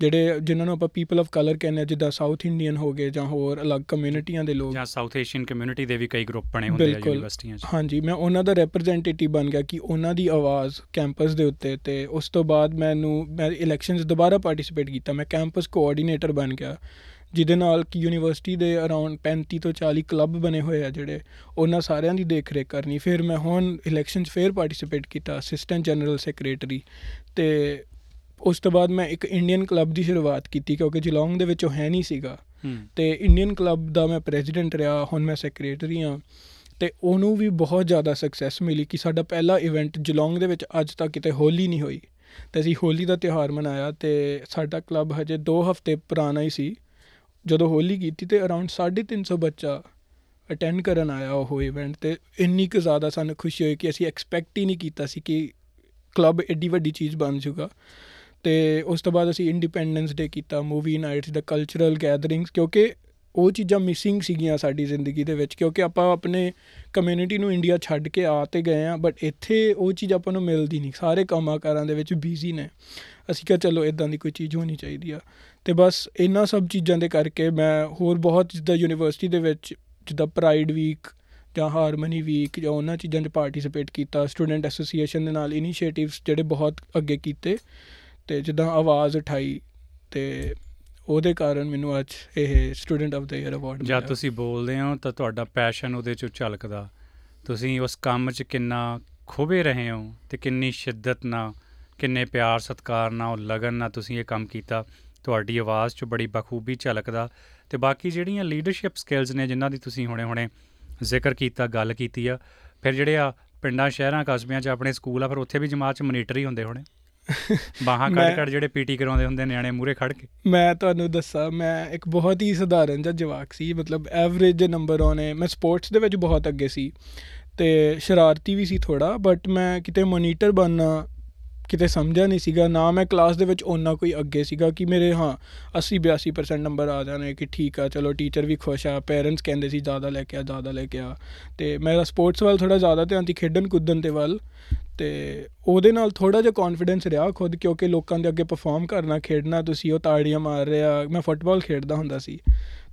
ਜਿਹੜੇ ਜਿਨ੍ਹਾਂ ਨੂੰ ਆਪਾਂ ਪੀਪਲ ਆਫ ਕਲਰ ਕਹਿੰਦੇ ਆ ਜਿੱਦਾਂ ਸਾਊਥ ਇੰਡੀਅਨ ਹੋ ਗਏ ਜਾਂ ਹੋਰ ਅਲੱਗ ਕਮਿਊਨਿਟੀਆਂ ਦੇ ਲੋਕ। ਜਾਂ ਸਾਊਥ ਏਸ਼ੀਅਨ ਕਮਿਊਨਿਟੀ ਦੇ ਵੀ ਕਈ ਗਰੁੱਪ ਬਣੇ ਹੁੰਦੇ ਆ। ਯੂਨੀਵਰਸਿਟੀਆਂ 'ਚ। ਹਾਂਜੀ ਮੈਂ ਉਹਨਾਂ ਦਾ ਰਿਪਰੈਜ਼ੈਂਟੇਟਿਵ ਬਣ ਗਿਆ ਕਿ ਉਹਨਾਂ ਦੀ ਆਵਾਜ਼ ਕੈਂਪਸ ਦੇ ਉੱਤੇ ਤੇ ਉਸ ਤੋਂ ਬਾਅਦ ਮੈਨੂੰ ਮੈਂ ਇਲੈਕਸ਼ਨਸ ਦੁਬਾਰਾ ਪਾਰਟਿਸਿਪੇਟ ਕੀਤਾ। ਮੈਂ ਕੈਂਪਸ ਕੋਆਰਡੀਨੇਟਰ ਬਣ ਗਿਆ ਜਿਹਦੇ ਨਾਲ ਕਿ ਯੂਨੀਵਰਸਿਟੀ ਦੇ ਅਰਾਊਂਡ 35 ਤੋਂ 40 ਕਲੱਬ ਬਣੇ ਹੋਏ ਆ ਜਿਹੜੇ ਉਹਨਾਂ ਸਾਰਿਆਂ ਦੀ ਦੇਖ ਰੇਖ ਕਰਨੀ। ਫਿਰ ਮੈਂ ਹੁਣ ਇਲੈਕਸ਼ਨਸ ਫੇਰ ਪਾਰਟਿਸਿਪੇਟ ਕੀਤਾ ਅਸਿਸਟੈਂਟ ਜਨਰਲ ਸੈਕਟਰੀ ਤੇ ਉਸ ਤੋਂ ਬਾਅਦ ਮੈਂ ਇੱਕ ਇੰਡੀਅਨ ਕਲੱਬ ਦੀ ਸ਼ੁਰੂਆਤ ਕੀਤੀ ਕਿਉਂਕਿ ਜਿਲੌਂਗ ਦੇ ਵਿੱਚ ਉਹ ਹੈ ਨਹੀਂ ਸੀਗਾ। ਤੇ ਇੰਡੀਅਨ ਕਲੱਬ ਦਾ ਮੈਂ ਪ੍ਰੈਜ਼ੀਡੈਂਟ ਰਿਹਾ ਹੁਣ ਮੈਂ ਸੈਕਟਰੀ ਹਾਂ। ਤੇ ਉਹਨੂੰ ਵੀ ਬਹੁਤ ਜ਼ਿਆਦਾ ਸਕਸੈਸ ਮਿਲੀ ਕਿ ਸਾਡਾ ਪਹਿਲਾ ਇਵੈਂਟ ਜਲੌਂਗ ਦੇ ਵਿੱਚ ਅੱਜ ਤੱਕ ਕਿਤੇ ਹੋਲੀ ਨਹੀਂ ਹੋਈ। ਤੇ ਅਸੀਂ ਹੋਲੀ ਦਾ ਤਿਉਹਾਰ ਮਨਾਇਆ ਤੇ ਸਾਡਾ ਕਲੱਬ ਹਜੇ 2 ਹਫ਼ਤੇ ਪੁਰਾਣਾ ਹੀ ਸੀ। ਜਦੋਂ ਹੋਲੀ ਕੀਤੀ ਤੇ ਅਰਾਊਂਡ 350 ਬੱਚਾ ਅਟੈਂਡ ਕਰਨ ਆਇਆ ਉਹ ਇਵੈਂਟ ਤੇ। ਇੰਨੀ ਕੁ ਜ਼ਿਆਦਾ ਸਾਨੂੰ ਖੁਸ਼ੀ ਹੋਈ ਕਿ ਅਸੀਂ ਐਕਸਪੈਕਟ ਹੀ ਨਹੀਂ ਕੀਤਾ ਸੀ ਕਿ ਕਲੱਬ ਐਡੀ ਵੱਡੀ ਚੀਜ਼ ਬਣ ਜਾਊਗਾ। ਤੇ ਉਸ ਤੋਂ ਬਾਅਦ ਅਸੀਂ ਇੰਡੀਪੈਂਡੈਂਸ ਡੇ ਕੀਤਾ ਮੂਵੀ ਨਾਈਟਸ ਦਾ ਕਲਚਰਲ ਗੈਦਰਿੰਗਸ ਕਿਉਂਕਿ ਉਹ ਚੀਜ਼ਾਂ ਮਿਸਿੰਗ ਸੀਗੀਆਂ ਸਾਡੀ ਜ਼ਿੰਦਗੀ ਦੇ ਵਿੱਚ, ਕਿਉਂਕਿ ਆਪਾਂ ਆਪਣੇ ਕਮਿਊਨਿਟੀ ਨੂੰ ਇੰਡੀਆ ਛੱਡ ਕੇ ਆ ਤੇ ਗਏ ਆ ਬਟ ਇੱਥੇ ਉਹ ਚੀਜ਼ ਆਪਾਂ ਨੂੰ ਮਿਲਦੀ ਨਹੀਂ। ਸਾਰੇ ਕੰਮਾਂ ਕਾਰਾਂ ਦੇ ਵਿੱਚ ਬਿਜ਼ੀ ਨੇ। ਅਸੀਂ ਕਿਹਾ, ਚਲੋ ਇਦਾਂ ਦੀ ਕੋਈ ਚੀਜ਼ ਹੋਣੀ ਚਾਹੀਦੀ ਆ। ਤੇ ਬਸ ਇਹਨਾਂ ਸਭ ਚੀਜ਼ਾਂ ਦੇ ਕਰਕੇ ਮੈਂ ਹੋਰ ਬਹੁਤ ਜਿੱਦਾਂ ਯੂਨੀਵਰਸਿਟੀ ਦੇ ਵਿੱਚ ਜਿੱਦਾਂ ਪ੍ਰਾਈਡ ਵੀਕ ਜਾਂ ਹਾਰਮਨੀ ਵੀਕ ਜਾਂ ਉਹਨਾਂ ਚੀਜ਼ਾਂ 'ਚ ਪਾਰਟਿਸਿਪੇਟ ਕੀਤਾ ਸਟੂਡੈਂਟ ਐਸੋਸੀਏਸ਼ਨ ਦੇ ਨਾਲ ਇਨੀਸ਼ੀਏਟਿਵਸ ਜਿਹੜੇ ਬਹੁਤ ਅੱਗੇ ਕੀਤੇ। ਤੇ ਜਿੱਦਾਂ ਆਵਾਜ਼ ਉਠਾਈ ਤੇ ਉਹਦੇ ਕਾਰਨ ਮੈਨੂੰ ਅੱਜ ਇਹ student of the year award ਜਦ ਤੁਸੀਂ ਬੋਲਦੇ ਹੋ ਤਾਂ ਤੁਹਾਡਾ ਪੈਸ਼ਨ ਉਹਦੇ ਚੋਂ ਝਲਕਦਾ। ਤੁਸੀਂ ਉਸ ਕੰਮ 'ਚ ਕਿੰਨਾ ਖੁਬੇ ਰਹੇ ਹੋ ਤੇ ਕਿੰਨੀ ਸ਼ਿੱਦਤ ਨਾਲ ਕਿੰਨੇ ਪਿਆਰ ਸਤਿਕਾਰ ਨਾਲ ਲਗਨ ਨਾਲ ਤੁਸੀਂ ਇਹ ਕੰਮ ਕੀਤਾ ਤੁਹਾਡੀ ਆਵਾਜ਼ 'ਚ ਬੜੀ ਬਖੂਬੀ ਝਲਕਦਾ ਤੇ ਬਾਕੀ ਜਿਹੜੀਆਂ ਲੀਡਰਸ਼ਿਪ ਸਕਿੱਲਸ ਨੇ ਜਿਨ੍ਹਾਂ ਦੀ ਤੁਸੀਂ ਹੁਣੇ-ਹੁਣੇ ਜ਼ਿਕਰ ਕੀਤਾ ਗੱਲ ਕੀਤੀ ਆ ਫਿਰ ਜਿਹੜੇ ਆ ਪਿੰਡਾਂ ਸ਼ਹਿਰਾਂ ਕਸਬਿਆਂ 'ਚ ਆਪਣੇ ਸਕੂਲ ਆ ਫਿਰ ਉੱਥੇ ਵੀ ਜਮਾਤ 'ਚ ਮੋਨੀਟਰ ਹੀ ਹੁੰਦੇ ਹੋਣੇ? [laughs] ਬਾਹਾਂ ਕੱਢ ਕੱਢ ਜਿਹੜੇ ਪੀਟੀ ਕਰਾਉਂਦੇ ਹੁੰਦੇ ਨਿਆਣੇ ਮੂਰੇ ਖੜ ਕੇ। ਮੈਂ ਤੁਹਾਨੂੰ ਦੱਸਾਂ ਮੈਂ ਇੱਕ ਬਹੁਤ ਹੀ ਸਧਾਰਨ ਜਿਹਾ ਜਵਾਕ ਸੀ ਮਤਲਬ ਐਵਰੇਜ ਦੇ ਨੰਬਰ ਆਉਣੇ ਮੈਂ ਸਪੋਰਟਸ ਦੇ ਵਿੱਚ ਬਹੁਤ ਅੱਗੇ ਸੀ ਤੇ ਸ਼ਰਾਰਤੀ ਵੀ ਸੀ ਥੋੜਾ ਬਟ ਮੈਂ ਕਿਤੇ ਮੋਨੀਟਰ ਬਣਨਾ ਕਿਤੇ ਸਮਝਿਆ ਨਹੀਂ ਸੀਗਾ ਨਾ ਮੈਂ ਕਲਾਸ ਦੇ ਵਿੱਚ ਓਨਾ ਕੋਈ ਅੱਗੇ ਸੀਗਾ ਕਿ ਮੇਰੇ ਹਾਂ 80 82% ਨੰਬਰ ਆ ਜਾਣੇ ਕਿ ਠੀਕ ਆ ਚਲੋ ਟੀਚਰ ਵੀ ਖੁਸ਼ ਆ ਪੇਰੈਂਟਸ ਕਹਿੰਦੇ ਸੀ ਜ਼ਿਆਦਾ ਲੈ ਕੇ ਆ ਜ਼ਿਆਦਾ ਲੈ ਕੇ ਆ। ਤੇ ਮੇਰਾ ਸਪੋਰਟਸ ਵੱਲ ਥੋੜਾ ਜ਼ਿਆਦਾ ਧਿਆਨ ਸੀ ਖੇਡਣ ਕੁੱਦਣ ਦੇ ਵੱਲ। ਤੇ ਉਹਦੇ ਨਾਲ ਥੋੜਾ ਜਿਹਾ ਕੌਨਫੀਡੈਂਸ ਰਿਹਾ ਖੁਦ, ਕਿਉਂਕਿ ਲੋਕਾਂ ਦੇ ਅੱਗੇ ਪਰਫਾਰਮ ਕਰਨਾ, ਖੇਡਣਾ, ਤੁਸੀਂ ਉਹ ਤਾੜੀਆਂ ਮਾਰ ਰਿਹਾ ਮੈਂ ਫੁੱਟਬਾਲ ਖੇਡਦਾ ਹੁੰਦਾ ਸੀ।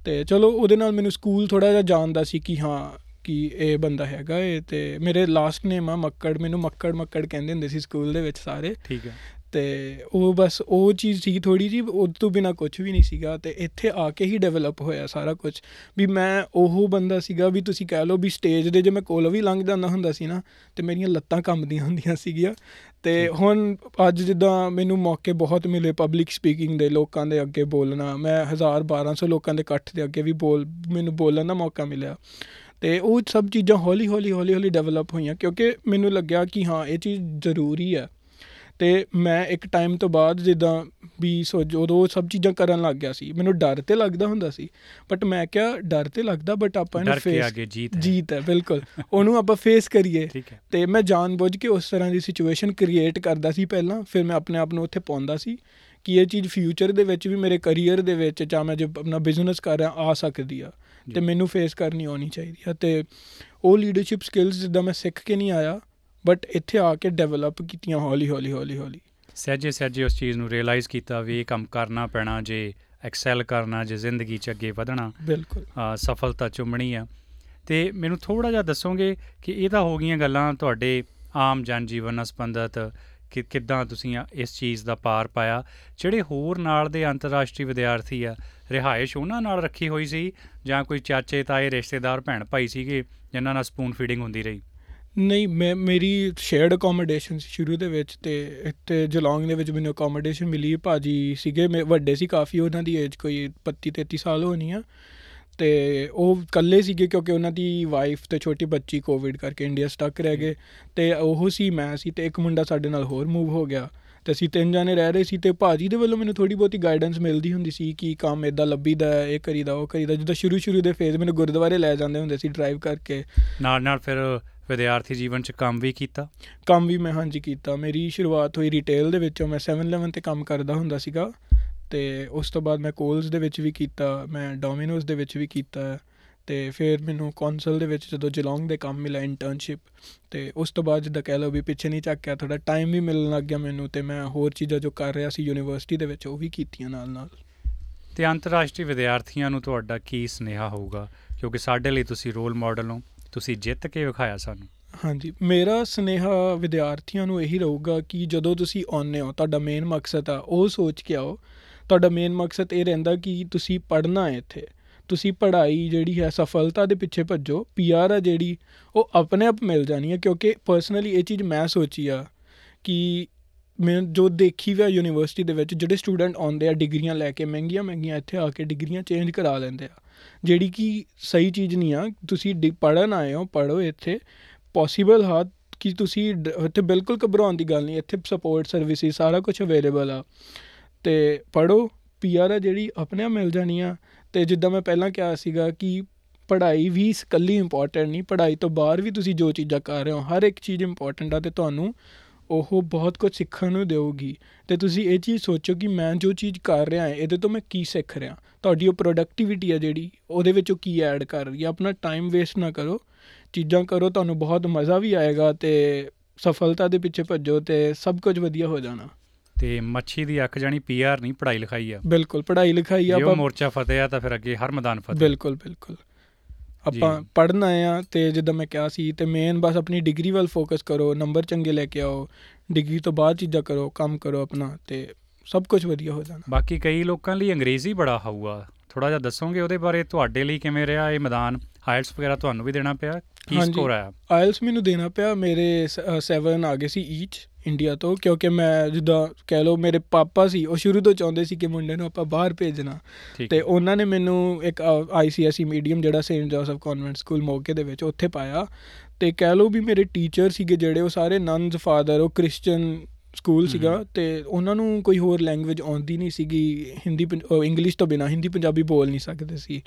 ਤੇ ਚਲੋ ਉਹਦੇ ਨਾਲ ਮੈਨੂੰ ਸਕੂਲ ਥੋੜਾ ਜਿਹਾ ਜਾਣਦਾ ਸੀ ਕਿ ਹਾਂ, ਕਿ ਇਹ ਬੰਦਾ ਹੈਗਾ ਇਹ। ਤੇ ਮੇਰੇ ਲਾਸਟ ਨੇਮ ਆ ਮੱਕੜ, ਮੈਨੂੰ ਮੱਕੜ ਮੱਕੜ ਕਹਿੰਦੇ ਹੁੰਦੇ ਸੀ ਸਕੂਲ ਦੇ ਵਿੱਚ ਸਾਰੇ। ਠੀਕ ਹੈ। ਤੇ ਉਹ ਬਸ ਉਹ ਚੀਜ਼ ਸੀ ਥੋੜੀ ਜੀ ਉਹ ਤੋਂ ਬਿਨਾ ਕੁਝ ਵੀ ਨਹੀਂ ਸੀਗਾ ਤੇ ਇੱਥੇ ਆ ਕੇ ਹੀ ਡਿਵੈਲਪ ਹੋਇਆ ਸਾਰਾ ਕੁਝ ਵੀ ਮੈਂ ਉਹ ਬੰਦਾ ਸੀਗਾ ਵੀ ਤੁਸੀਂ ਕਹਿ ਲਓ ਵੀ ਸਟੇਜ ਦੇ ਜੇ ਮੈਂ ਕੋਲ ਵੀ ਲੰਘ ਜਾਂਦਾ ਹੁੰਦਾ ਸੀ ਨਾ ਤੇ ਮੇਰੀਆਂ ਲੱਤਾਂ ਕੰਬਦੀਆਂ ਹੁੰਦੀਆਂ ਸੀਗੀਆਂ। ਤੇ ਹੁਣ ਅੱਜ ਜਿੱਦਾਂ ਮੈਨੂੰ ਮੌਕੇ ਬਹੁਤ ਮਿਲੇ ਪਬਲਿਕ ਸਪੀਕਿੰਗ ਦੇ ਲੋਕਾਂ ਦੇ ਅੱਗੇ ਬੋਲਣਾ ਮੈਂ 1000 1200 ਲੋਕਾਂ ਦੇ ਇਕੱਠ ਦੇ ਅੱਗੇ ਵੀ ਬੋਲ ਮੈਨੂੰ ਬੋਲਣ ਦਾ ਮੌਕਾ ਮਿਲਿਆ। ਤੇ ਉਹ ਸਭ ਚੀਜ਼ਾਂ ਹੌਲੀ ਹੌਲੀ ਹੌਲੀ ਹੌਲੀ ਡਿਵੈਲਪ ਹੋਈਆਂ ਕਿਉਂਕਿ ਮੈਨੂੰ ਲੱਗਿਆ ਕਿ ਹਾਂ ਇਹ ਚੀਜ਼ ਜ਼ਰੂਰੀ ਹੈ। ਤੇ ਮੈਂ ਇੱਕ ਟਾਈਮ ਤੋਂ ਬਾਅਦ ਜਿੱਦਾਂ ਵੀ ਸੋ ਜਦੋਂ ਸਭ ਚੀਜ਼ਾਂ ਕਰਨ ਲੱਗ ਗਿਆ ਸੀ। ਮੈਨੂੰ ਡਰ ਤੇ ਲੱਗਦਾ ਹੁੰਦਾ ਸੀ ਬਟ ਮੈਂ ਕਿਹਾ ਡਰ ਤੇ ਲੱਗਦਾ ਬਟ ਆਪਾਂ ਇਹਨੂੰ ਡਰ ਕੇ ਫੇਸ ਅੱਗੇ ਜੀਤ ਹੈ। ਜੀਤ ਹੈ ਬਿਲਕੁਲ। ਉਹਨੂੰ ਆਪਾਂ ਫੇਸ ਕਰੀਏ। ਤੇ ਮੈਂ ਜਾਣਬੁੱਝ ਕੇ ਉਸ ਤਰ੍ਹਾਂ ਦੀ ਸਿਚੁਏਸ਼ਨ ਕ੍ਰੀਏਟ ਕਰਦਾ ਸੀ ਪਹਿਲਾਂ ਫਿਰ ਮੈਂ ਆਪਣੇ ਆਪ ਨੂੰ ਉੱਥੇ ਪਾਉਂਦਾ ਸੀ ਕਿ ਇਹ ਚੀਜ਼ ਫਿਊਚਰ ਦੇ ਵਿੱਚ ਵੀ ਮੇਰੇ ਕੈਰੀਅਰ ਦੇ ਵਿੱਚ ਜਾਂ ਮੈਂ ਜੇ ਆਪਣਾ ਬਿਜ਼ਨਸ ਕਰ ਰਿਹਾ ਆ ਸਕਦੀ ਆ। ਤੇ ਮੈਨੂੰ ਫੇਸ ਕਰਨੀ ਆਉਣੀ ਚਾਹੀਦੀ ਆ। ਤੇ ਉਹ ਲੀਡਰਸ਼ਿਪ ਸਕਿੱਲਸ ਜਿੱਦਾਂ ਮੈਂ ਸਿੱਖ ਕੇ ਨਹੀਂ ਆਇਆ ਬਟ ਇੱਥੇ ਆ ਕੇ ਡਿਵੈਲਪ ਕੀਤੀਆਂ ਹੌਲੀ ਹੌਲੀ ਹੌਲੀ ਹੌਲੀ। ਸਹਿਜੇ ਸਹਿਜੇ ਉਸ ਚੀਜ਼ ਨੂੰ ਰਿਅਲਾਈਜ਼ ਕੀਤਾ ਵੀ ਇਹ ਕੰਮ ਕਰਨਾ ਪੈਣਾ ਜੇ ਐਕਸੈਲ ਕਰਨਾ ਜੇ ਜ਼ਿੰਦਗੀ 'ਚ ਅੱਗੇ ਵਧਣਾ ਬਿਲਕੁਲ। ਸਫਲਤਾ ਚੁੰਮਣੀ ਆ। ਤੇ ਮੈਨੂੰ ਥੋੜਾ ਜਿਹਾ ਦੱਸੋਗੇ ਕਿ ਇਹ ਤਾਂ ਹੋ ਗਈਆਂ ਗੱਲਾਂ ਤੁਹਾਡੇ ਆਮ ਜਨ ਜੀਵਨ ਨਾਲ ਸੰਬੰਧਿਤ ਕਿ ਕਿੱਦਾਂ ਤੁਸੀਂ ਇਸ ਚੀਜ਼ ਦਾ ਪਾਰ ਪਾਇਆ। ਜਿਹੜੇ ਹੋਰ ਨਾਲ ਦੇ ਅੰਤਰਰਾਸ਼ਟਰੀ ਵਿਦਿਆਰਥੀ ਆ ਰਿਹਾਇਸ਼ ਉਹਨਾਂ ਨਾਲ ਰੱਖੀ ਹੋਈ ਸੀ ਜਾਂ ਕੋਈ ਚਾਚੇ ਤਾਏ ਰਿਸ਼ਤੇਦਾਰ ਭੈਣ ਭਾਈ ਸੀਗੇ ਜਿਨ੍ਹਾਂ ਨਾਲ ਸਪੂਨ ਫੀਡਿੰਗ ਹੁੰਦੀ ਰਹੀ? ਨਹੀਂ ਮੈਂ ਮੇਰੀ ਸ਼ੇਅਰਡ ਅਕੋਮੋਡੇਸ਼ਨ ਸੀ ਸ਼ੁਰੂ ਦੇ ਵਿੱਚ ਤੇ ਇੱਥੇ ਜਲੌਂਗ ਦੇ ਵਿੱਚ ਮੈਨੂੰ ਅਕੋਮੋਡੇਸ਼ਨ ਮਿਲੀ। ਭਾਜੀ ਸੀਗੇ ਮੇ ਵੱਡੇ ਸੀ ਕਾਫੀ ਉਹਨਾਂ ਦੀ ਏਜ ਕੋਈ 32 33 ਸਾਲ ਹੋਣੀ ਆ। ਤੇ ਉਹ ਇਕੱਲੇ ਸੀਗੇ ਕਿਉਂਕਿ ਉਹਨਾਂ ਦੀ ਵਾਈਫ ਤੇ ਛੋਟੀ ਬੱਚੀ ਕੋਵਿਡ ਕਰਕੇ ਇੰਡੀਆ ਸਟਕ ਰਹਿ ਗਏ। ਤੇ ਉਹ ਸੀ ਮੈਂ ਸੀ ਤੇ ਇੱਕ ਮੁੰਡਾ ਸਾਡੇ ਨਾਲ ਹੋਰ ਮੂਵ ਹੋ ਗਿਆ। ਤੇ ਅਸੀਂ ਤਿੰਨ ਜਾਣੇ ਰਹਿ ਰਹੇ ਸੀ ਤੇ ਭਾਜੀ ਦੇ ਵੱਲੋਂ ਮੈਨੂੰ ਥੋੜੀ ਬਹੁਤੀ ਗਾਈਡੈਂਸ ਮਿਲਦੀ ਹੁੰਦੀ ਸੀ ਕਿ ਕੰਮ ਇਦਾਂ ਲੱਭੀਦਾ ਹੈ, ਇਹ ਕਰੀਦਾ ਉਹ ਕਰੀਦਾ। ਜਦੋਂ ਸ਼ੁਰੂ ਸ਼ੁਰੂ ਦੇ ਫੇਜ਼ ਮੈਨੂੰ ਗੁਰਦੁਆਰੇ ਲੈ ਜਾਂਦੇ ਹੁੰਦੇ ਸੀ ਡਰਾਈਵ ਕਰਕੇ। ਨਾਲ ਨਾਲ ਫਿਰ ਵਿਦਿਆਰਥੀ ਜੀਵਨ 'ਚ ਕੰਮ ਵੀ ਕੀਤਾ? ਕੰਮ ਵੀ ਮੈਂ ਹਾਂਜੀ ਕੀਤਾ। ਮੇਰੀ ਸ਼ੁਰੂਆਤ ਹੋਈ ਰਿਟੇਲ ਦੇ ਵਿੱਚੋਂ। ਮੈਂ 7-11 ਤੇ ਕੰਮ ਕਰਦਾ ਹੁੰਦਾ ਸੀਗਾ ਤੇ ਉਸ ਤੋਂ ਬਾਅਦ ਮੈਂ ਕੋਲਸ ਦੇ ਵਿੱਚ ਵੀ ਕੀਤਾ ਮੈਂ ਡੋਮਿਨੋਜ਼ ਦੇ ਵਿੱਚ ਵੀ ਕੀਤਾ ਤੇ ਫਿਰ ਮੈਨੂੰ ਕੌਂਸਲ ਦੇ ਵਿੱਚ ਜਦੋਂ ਜਲੌਂਗ ਦੇ ਕੰਮ ਮਿਲਿਆ ਇੰਟਰਨਸ਼ਿਪ ਤੇ ਉਸ ਤੋਂ ਬਾਅਦ ਜਿੱਦਾਂ ਕਹਿ ਲਓ ਵੀ ਪਿੱਛੇ ਨਹੀਂ ਚੱਕਿਆ ਥੋੜਾ ਟਾਈਮ ਵੀ ਮਿਲਣ ਲੱਗ ਗਿਆ ਮੈਨੂੰ ਤੇ ਮੈਂ ਹੋਰ ਚੀਜ਼ਾਂ ਜੋ ਕਰ ਰਿਹਾ ਸੀ ਯੂਨੀਵਰਸਿਟੀ ਦੇ ਵਿੱਚ ਉਹ ਵੀ ਕੀਤੀਆਂ ਨਾਲ ਨਾਲ ਤੇ ਅੰਤਰਰਾਸ਼ਟਰੀ ਵਿਦਿਆਰਥੀਆਂ ਨੂੰ ਤੁਹਾਡਾ ਕੀ ਸੁਨੇਹਾ ਹੋਊਗਾ? ਕਿਉਂਕਿ ਸਾਡੇ ਲਈ ਤੁਸੀਂ ਰੋਲ ਮਾਡਲ ਹੋ। ਤੁਸੀਂ ਜਿੱਤ ਕੇ ਵਿਖਾਇਆ ਸਾਨੂੰ। ਹਾਂਜੀ, ਮੇਰਾ ਸੁਨੇਹਾ ਵਿਦਿਆਰਥੀਆਂ ਨੂੰ ਇਹੀ ਰਹੂਗਾ ਕਿ ਜਦੋਂ ਤੁਸੀਂ ਆਉਂਦੇ ਹੋ, ਤੁਹਾਡਾ ਮੇਨ ਮਕਸਦ ਆ, ਉਹ ਸੋਚ ਕੇ ਆਓ। ਤੁਹਾਡਾ ਮੇਨ ਮਕਸਦ ਇਹ ਰਹਿੰਦਾ ਕਿ ਤੁਸੀਂ ਪੜ੍ਹਨਾ ਹੈ ਇੱਥੇ। ਤੁਸੀਂ ਪੜ੍ਹਾਈ ਜਿਹੜੀ ਹੈ, ਸਫਲਤਾ ਦੇ ਪਿੱਛੇ ਭੱਜੋ ਪੀਆਰ ਆ ਜਿਹੜੀ, ਉਹ ਆਪਣੇ ਆਪ ਮਿਲ ਜਾਣੀ ਹੈ, ਕਿਉਂਕਿ ਪਰਸਨਲੀ ਇਹ ਚੀਜ਼ ਮੈਂ ਸੋਚੀ ਆ ਕਿ ਮੈਂ ਜੋ ਦੇਖੀ ਵੀ ਆ ਯੂਨੀਵਰਸਿਟੀ ਦੇ ਵਿੱਚ, ਜਿਹੜੇ ਸਟੂਡੈਂਟ ਆਉਂਦੇ ਆ, ਡਿਗਰੀਆਂ ਲੈ ਕੇ ਮਹਿੰਗੀਆਂ ਮਹਿੰਗੀਆਂ ਇੱਥੇ ਆ ਕੇ ਡਿਗਰੀਆਂ ਚੇਂਜ ਕਰਾ ਲੈਂਦੇ ਆ। ਜਿਹੜੀ ਕਿ ਸਹੀ ਚੀਜ਼ ਨਹੀਂ ਆ। ਤੁਸੀਂ ਪੜਨ ਆਏ ਹੋ ਪੜੋ ਇੱਥੇ। ਪੋਸੀਬਲ ਹਾਂ ਕਿ ਤੁਸੀਂ ਡ- ਇੱਥੇ ਬਿਲਕੁਲ ਘਬਰਾਉਣ ਦੀ ਗੱਲ ਨਹੀਂ, ਇੱਥੇ ਸਪੋਰਟ ਸਰਵਿਸਿਜ਼ ਸਾਰਾ ਕੁਝ ਅਵੇਲੇਬਲ ਆ। ਤੇ ਪੜੋ ਪੀਆਰ ਆ ਜਿਹੜੀ, ਆਪਣੇ ਆਪ ਮਿਲ ਜਾਣੀ ਆ। ਤੇ ਜਿੱਦਾਂ ਮੈਂ ਪਹਿਲਾਂ ਕਿਹਾ ਸੀਗਾ ਕਿ ਪੜ੍ਹਾਈ ਵੀ ਇਕੱਲੀ ਇੰਪੋਰਟੈਂਟ ਨਹੀਂ, ਪੜ੍ਹਾਈ ਤੋਂ ਬਾਹਰ ਵੀ ਤੁਸੀਂ ਜੋ ਚੀਜ਼ਾਂ ਕਰ ਰਹੇ ਹੋ, ਹਰ ਇੱਕ ਚੀਜ਼ ਇੰਪੋਰਟੈਂਟ ਆ ਤੇ ਤੁਹਾਨੂੰ ਉਹ ਬਹੁਤ ਕੁਝ ਸਿੱਖਣ ਨੂੰ ਦੇਊਗੀ। ਤੇ ਤੁਸੀਂ ਇਹ ਚੀਜ਼ ਸੋਚੋ ਕਿ ਮੈਂ ਜੋ ਚੀਜ਼ ਕਰ ਰਿਹਾ ਹਾਂ ਇਹਦੇ ਤੋਂ ਮੈਂ ਕੀ ਸਿੱਖ ਰਿਹਾ ਤੁਹਾਡੀ ਉਹ ਪ੍ਰੋਡਕਟਿਵਿਟੀ ਆ ਜਿਹੜੀ ਉਹਦੇ ਵਿੱਚ ਉਹ ਕੀ ਐਡ ਕਰ ਰਹੀ ਹੈ ਆਪਣਾ ਟਾਈਮ ਵੇਸਟ ਨਾ ਕਰੋ। ਚੀਜ਼ਾਂ ਕਰੋ ਤੁਹਾਨੂੰ ਬਹੁਤ ਮਜ਼ਾ ਵੀ ਆਏਗਾ ਤੇ ਸਫਲਤਾ ਦੇ ਪਿੱਛੇ ਭੱਜੋ ਤੇ ਸਭ ਕੁਝ ਵਧੀਆ ਹੋ ਜਾਣਾ। ਤੇ ਮੱਛੀ ਦੀ ਅੱਖ ਜਾਣੀ ਪੀਆਰ ਨਹੀਂ ਪੜ੍ਹਾਈ ਲਿਖਾਈ ਆ। ਬਿਲਕੁਲ ਪੜ੍ਹਾਈ ਲਿਖਾਈ ਜੇ ਉਹ ਆਪਾਂ ਮੋਰਚਾ ਫਤਿਹ ਆ ਤਾਂ ਫਿਰ ਅੱਗੇ ਹਰ ਮੈਦਾਨ ਫਤਿਹ। ਬਿਲਕੁਲ ਬਿਲਕੁਲ। ਆਪਾਂ ਜੀ। ਪੜ੍ਹਨ ਆਏ ਆ ਤੇ ਜਿੱਦਾਂ ਮੈਂ ਕਿਹਾ ਸੀ ਤੇ ਮੇਨ ਬਸ ਆਪਣੀ ਡਿਗਰੀ ਵੱਲ ਫੋਕਸ ਕਰੋ ਨੰਬਰ ਚੰਗੇ ਲੈ ਕੇ ਆਓ ਡਿਗਰੀ ਤੋਂ ਬਾਅਦ ਚੀਜ਼ਾਂ ਕਰੋ ਕੰਮ ਕਰੋ ਆਪਣਾ ਤੇ ਸਭ ਕੁਝ ਵਧੀਆ ਹੋ ਜਾਣਾ। ਬਾਕੀ ਕਈ ਲੋਕਾਂ ਲਈ ਅੰਗਰੇਜ਼ੀ ਬੜਾ ਹਾਊਗਾ ਥੋੜਾ ਜਿਹਾ ਦੱਸੋਗੇ ਉਹਦੇ ਬਾਰੇ ਤੁਹਾਡੇ ਲਈ ਕਿਵੇਂ ਰਿਹਾ ਇਹ ਮੈਦਾਨ? ਆਇਲਸ ਵਗੈਰਾ ਤੁਹਾਨੂੰ ਵੀ ਦੇਣਾ ਪਿਆ ਕੀ। ਸਕੋਰ ਆਇਆ ਆਇਲਸ ਮੈਨੂੰ ਦੇਣਾ ਪਿਆ ਮੇਰੇ 7 ਆ ਗਏ ਸੀ ਈਚ ਇੰਡੀਆ ਤੋਂ ਕਿਉਂਕਿ ਮੈਂ ਜਿੱਦਾਂ ਕਹਿ ਲਓ ਮੇਰੇ ਪਾਪਾ ਸੀ ਉਹ ਸ਼ੁਰੂ ਤੋਂ ਚਾਹੁੰਦੇ ਸੀ ਕਿ ਮੁੰਡੇ ਨੂੰ ਆਪਾਂ ਬਾਹਰ ਭੇਜਣਾ ਤੇ। ਉਹਨਾਂ ਨੇ ਮੈਨੂੰ ਇੱਕ ਆਈਸੀਐਸਈ ਮੀਡੀਅਮ ਜਿਹੜਾ ਸੇਂਟ ਜੋਸਫ ਕਨਵੈਂਟ ਸਕੂਲ ਮੋਗੇ ਦੇ ਵਿੱਚ ਉੱਥੇ ਪਾਇਆ ਤੇ ਕਹਿ ਲਓ ਵੀ ਮੇਰੇ ਟੀਚਰ ਸੀਗੇ ਜਿਹੜੇ ਉਹ ਸਾਰੇ ਨਨਸ ਫਾਦਰ ਉਹ ਕ੍ਰਿਸਚੀਅਨ ਸਕੂਲ ਸੀਗਾ। ਤੇ ਉਹਨਾਂ ਨੂੰ ਕੋਈ ਹੋਰ ਲੈਂਗੁਏਜ ਆਉਂਦੀ ਨਹੀਂ ਸੀਗੀ ਹਿੰਦੀ ਇੰਗਲਿਸ਼ ਤੋਂ ਬਿਨਾ ਹਿੰਦੀ ਪੰਜਾਬੀ ਬੋਲ ਨਹੀਂ ਸਕਦੇ ਸੀ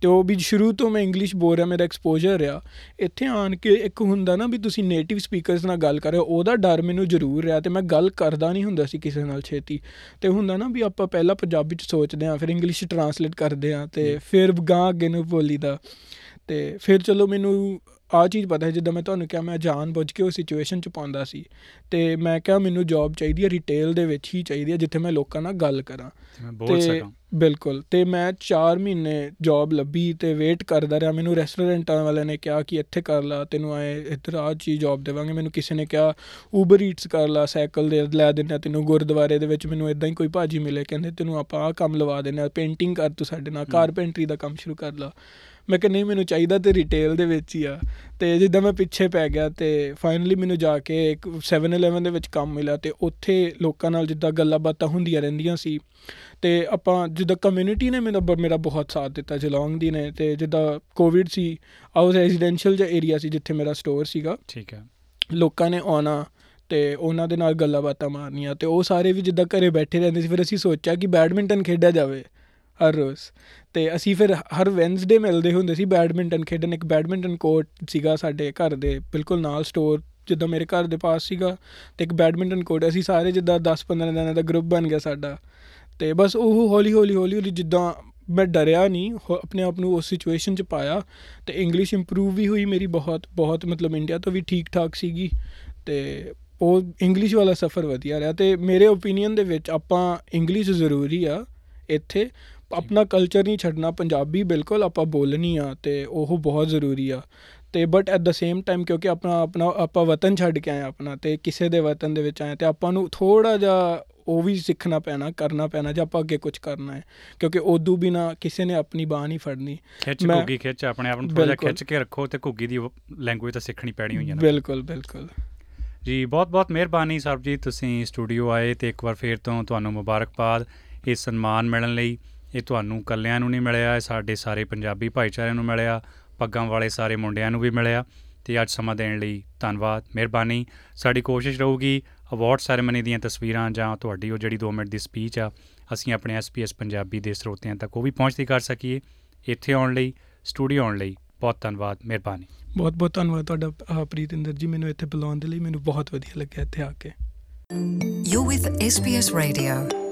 ਤੇ ਉਹ ਵੀ ਸ਼ੁਰੂ ਤੋਂ ਮੈਂ ਇੰਗਲਿਸ਼ ਬੋਲ ਰਿਹਾ ਮੇਰਾ ਐਕਸਪੋਜ਼ਰ ਰਿਹਾ ਇੱਥੇ ਆਣ ਕੇ ਇੱਕ ਹੁੰਦਾ ਨਾ ਵੀ ਤੁਸੀਂ ਨੇਟਿਵ ਸਪੀਕਰਸ ਨਾਲ ਗੱਲ ਕਰ ਰਹੇ ਹੋ ਉਹਦਾ ਡਰ ਮੈਨੂੰ ਜ਼ਰੂਰ ਰਿਹਾ ਤੇ ਮੈਂ ਗੱਲ ਕਰਦਾ ਨਹੀਂ ਹੁੰਦਾ ਸੀ ਕਿਸੇ ਨਾਲ ਛੇਤੀ ਤੇ ਹੁੰਦਾ ਨਾ ਵੀ ਆਪਾਂ ਪਹਿਲਾਂ ਪੰਜਾਬੀ ਚ ਸੋਚਦੇ ਹਾਂ ਫਿਰ ਇੰਗਲਿਸ਼ ਟਰਾਂਸਲੇਟ ਕਰਦੇ ਹਾਂ ਤੇ। ਫਿਰ ਗਾਂ ਅੱਗੇ ਨੂੰ ਬੋਲੀਦਾ ਤੇ ਫਿਰ ਚਲੋ ਮੈਨੂੰ ਆ ਚੀਜ਼ ਪਤਾ ਹੈ ਜਿੱਦਾਂ ਮੈਂ ਤੁਹਾਨੂੰ ਕਿਹਾ ਮੈਂ ਜਾਣ ਬੁੱਝ ਕੇ ਉਹ ਸਿਚੁਏਸ਼ਨ ਚ ਪਾਉਂਦਾ ਸੀ। ਤੇ ਮੈਂ ਕਿਹਾ ਮੈਨੂੰ ਜੌਬ ਚਾਹੀਦੀ ਹੈ ਰਿਟੇਲ ਦੇ ਵਿੱਚ ਹੀ ਚਾਹੀਦੀ ਹੈ ਜਿੱਥੇ ਮੈਂ ਲੋਕਾਂ ਨਾਲ ਗੱਲ ਕਰਾਂ। ਤੇ ਮੈਂ ਬੋਲ ਤੇ ਸਕਾਂ ਬਿਲਕੁਲ। ਤੇ ਮੈਂ 4 ਮਹੀਨੇ ਜੌਬ ਲੱਭੀ ਤੇ ਵੇਟ ਕਰਦਾ ਰਿਹਾ। ਮੈਨੂੰ ਰੈਸਟੋਰੈਂਟਾਂ ਵਾਲਿਆਂ ਨੇ ਕਿਹਾ ਕਿ ਇੱਥੇ ਕਰ ਲਾ ਤੈਨੂੰ ਆਏ ਇੱਧਰ ਆ ਚੀਜ਼ ਜੌਬ ਦੇਵਾਂਗੇ। ਮੈਨੂੰ ਕਿਸੇ ਨੇ ਕਿਹਾ ਊਬਰ ਈਟਸ ਕਰ ਲਾ ਸਾਈਕਲ ਦੇ ਲੈ ਦਿੰਦੇ ਤੈਨੂੰ ਗੁਰਦੁਆਰੇ ਦੇ ਵਿੱਚ। ਮੈਨੂੰ ਇਦਾਂ ਹੀ ਕੋਈ ਭਾਜੀ ਮਿਲੇ ਕਹਿੰਦੇ ਤੈਨੂੰ ਆਪਾਂ ਆ ਕੰਮ ਲਵਾ ਦਿੰਦੇ ਆ ਪੇਂਟਿੰਗ ਕਰ ਤੂੰ ਸਾਡੇ ਨਾਲ। ਕਾਰਪੈਂਟਰੀ ਦਾ ਕੰਮ ਸ਼ੁਰੂ ਕਰ ਲਾ। ਮੈਂ ਕਿਹਾ ਨਹੀਂ ਮੈਨੂੰ ਚਾਹੀਦਾ ਤੇ ਰਿਟੇਲ ਦੇ ਵਿੱਚ ਹੀ ਆ। ਤੇ ਜਿੱਦਾਂ ਮੈਂ ਪਿੱਛੇ ਪੈ ਗਿਆ ਤੇ ਫਾਈਨਲੀ ਮੈਨੂੰ ਜਾ ਕੇ ਇੱਕ 7-11 ਦੇ ਵਿੱਚ ਕੰਮ ਮਿਲਿਆ ਤੇ ਉੱਥੇ ਲੋਕਾਂ ਨਾਲ ਜਿੱਦਾਂ ਗੱਲਾਂ ਬਾਤਾਂ ਹੁੰਦੀਆਂ ਰਹਿੰਦੀਆਂ ਸੀ ਤੇ ਆਪਾਂ ਜਿੱਦਾਂ ਕਮਿਊਨਿਟੀ ਨੇ ਮੇਰਾ ਮੇਰਾ ਬਹੁਤ ਸਾਥ ਦਿੱਤਾ ਜਲੌਂਗ ਦੀ ਨੇ ਤੇ ਜਿੱਦਾਂ ਕੋਵਿਡ ਸੀ ਆਉ ਰੈਜ਼ੀਡੈਂਸ਼ੀਅਲ ਜਿਹਾ ਏਰੀਆ ਸੀ ਜਿੱਥੇ ਮੇਰਾ ਸਟੋਰ ਸੀਗਾ। ਠੀਕ ਹੈ। ਲੋਕਾਂ ਨੇ ਆਉਣਾ ਤੇ ਉਹਨਾਂ ਦੇ ਨਾਲ ਗੱਲਾਂ ਬਾਤਾਂ ਮਾਰਨੀਆਂ ਤੇ ਉਹ ਸਾਰੇ ਵੀ ਜਿੱਦਾਂ ਘਰੇ ਬੈਠੇ ਰਹਿੰਦੇ ਸੀ ਫਿਰ ਅਸੀਂ ਸੋਚਿਆ ਕਿ ਬੈਡਮਿੰਟਨ ਖੇਡਿਆ ਜਾਵੇ। ਹਰ ਰੋਜ਼। ਤੇ ਅਸੀਂ ਫਿਰ ਹਰ ਵੈਨਸਡੇ ਮਿਲਦੇ ਹੁੰਦੇ ਸੀ ਬੈਡਮਿੰਟਨ ਖੇਡਣ। ਇੱਕ ਬੈਡਮਿੰਟਨ ਕੋਰਟ ਸੀਗਾ ਸਾਡੇ ਘਰ ਦੇ ਬਿਲਕੁਲ ਨਾਲ ਸਟੋਰ ਜਿੱਦਾਂ ਮੇਰੇ ਘਰ ਦੇ ਪਾਸ ਸੀਗਾ ਤੇ ਇੱਕ ਬੈਡਮਿੰਟਨ ਕੋਰਟ। ਅਸੀਂ ਸਾਰੇ ਜਿੱਦਾਂ 10-15 ਦਿਨਾਂ ਦਾ ਗਰੁੱਪ ਬਣ ਗਿਆ ਸਾਡਾ। ਤੇ ਬਸ ਉਹ ਹੌਲੀ ਹੌਲੀ ਹੌਲੀ ਹੌਲੀ ਜਿੱਦਾਂ ਮੈਂ ਡਰਿਆ ਨਹੀਂ, ਹੋ- ਆਪਣੇ ਆਪ ਨੂੰ ਉਸ ਸਿਚੁਏਸ਼ਨ 'ਚ ਪਾਇਆ ਤੇ ਇੰਗਲਿਸ਼ ਇੰਪਰੂਵ ਵੀ ਹੋਈ ਮੇਰੀ ਬਹੁਤ ਬਹੁਤ ਮਤਲਬ ਇੰਡੀਆ ਤੋਂ ਵੀ ਠੀਕ ਠਾਕ ਸੀਗੀ ਤੇ ਉਹ ਇੰਗਲਿਸ਼ ਵਾਲਾ ਸਫ਼ਰ ਵਧੀਆ ਰਿਹਾ ਤੇ ਮੇਰੇ ਓਪੀਨੀਅਨ ਦੇ ਵਿੱਚ ਆਪਾਂ ਇੰਗਲਿਸ਼ ਜ਼ਰੂਰੀ ਆ ਇੱਥੇ। ਆਪਣਾ ਕਲਚਰ ਨਹੀਂ ਛੱਡਣਾ ਪੰਜਾਬੀ ਬਿਲਕੁਲ ਆਪਾਂ ਬੋਲਣੀ ਆ ਤੇ ਉਹ ਬਹੁਤ ਜ਼ਰੂਰੀ ਆ। ਤੇ but at the same time ਕਿਉਂਕਿ ਆਪਣਾ ਆਪਣਾ ਆਪਾਂ ਵਤਨ ਛੱਡ ਕੇ ਆਏ ਆਪਣਾ ਤੇ ਕਿਸੇ ਦੇ ਵਤਨ ਦੇ ਵਿੱਚ ਆਏ ਤੇ ਆਪਾਂ ਨੂੰ ਥੋੜਾ ਜਿਹਾ ਉਹ ਵੀ ਸਿੱਖਣਾ ਪੈਣਾ ਕਰਨਾ ਪੈਣਾ ਜੇ ਆਪਾਂ ਅੱਗੇ ਕੁਝ ਕਰਨਾ ਹੈ। ਕਿਉਂਕਿ ਉਦੋਂ ਬਿਨਾ ਕਿਸੇ ਨੇ ਆਪਣੀ ਬਾਹ ਨਹੀਂ ਫੜਨੀ। ਖਿੱਚ ਘੁੱਗੀ ਖਿੱਚ ਆਪਣੇ ਆਪ ਨੂੰ ਥੋੜਾ ਜਿਹਾ। ਖਿੱਚ ਕੇ ਰੱਖੋ ਤੇ ਘੁੱਗੀ ਦੀ ਲੈਂਗੁਏਜ ਤਾਂ ਸਿੱਖਣੀ ਪੈਣੀ ਹੋਈ ਹੈ। ਬਿਲਕੁਲ ਬਿਲਕੁਲ। ਜੀ ਬਹੁਤ ਬਹੁਤ ਮਿਹਰਬਾਨੀ ਸਰਬਜੀਤ ਤੁਸੀਂ ਸਟੂਡੀਓ ਆਏ ਤੇ ਇੱਕ ਵਾਰ ਫੇਰ ਤੋਂ ਤੁਹਾਨੂੰ ਮੁਬਾਰਕਬਾਦ ਇਹ ਸਨਮਾਨ ਮਿਲਣ ਲਈ। ਇਹ ਤੁਹਾਨੂੰ ਕੱਲਿਆਂ ਨੂੰ ਨਹੀਂ ਮਿਲਿਆ ਇਹ ਸਾਡੇ ਸਾਰੇ ਪੰਜਾਬੀ ਭਾਈਚਾਰੇ ਨੂੰ ਮਿਲਿਆ ਪੱਗਾਂ ਵਾਲੇ ਸਾਰੇ ਮੁੰਡਿਆਂ ਨੂੰ ਵੀ ਮਿਲਿਆ। ਤੇ ਅੱਜ ਸਮਾਂ ਦੇਣ ਲਈ ਧੰਨਵਾਦ ਮਿਹਰਬਾਨੀ। ਸਾਡੀ ਕੋਸ਼ਿਸ਼ ਰਹੂਗੀ ਅਵਾਰਡ ਸੈਰੇਮਨੀ ਦੀਆਂ ਤਸਵੀਰਾਂ ਜਾਂ ਤੁਹਾਡੀ ਉਹ ਜਿਹੜੀ 2 ਮਿੰਟ ਦੀ ਸਪੀਚ ਆ ਅਸੀਂ ਆਪਣੇ ਐਸਪੀਐਸ ਪੰਜਾਬੀ ਦੇ ਸਰੋਤਿਆਂ ਤੱਕ ਉਹ ਵੀ ਪਹੁੰਚਦੀ ਕਰ ਸਕੀਏ। ਇੱਥੇ ਆਉਣ ਲਈ ਸਟੂਡੀਓ ਆਉਣ ਲਈ ਬਹੁਤ ਧੰਨਵਾਦ ਮਿਹਰਬਾਨੀ। ਬਹੁਤ ਬਹੁਤ ਧੰਨਵਾਦ ਤੁਹਾਡਾ ਪ੍ਰੀਤਿੰਦਰ ਜੀ ਮੈਨੂੰ ਇੱਥੇ ਬੁਲਾਉਣ ਦੇ ਲਈ ਮੈਨੂੰ ਬਹੁਤ ਵਧੀਆ ਲੱਗਿਆ ਇੱਥੇ ਆ ਕੇ। You're with SBS Radio.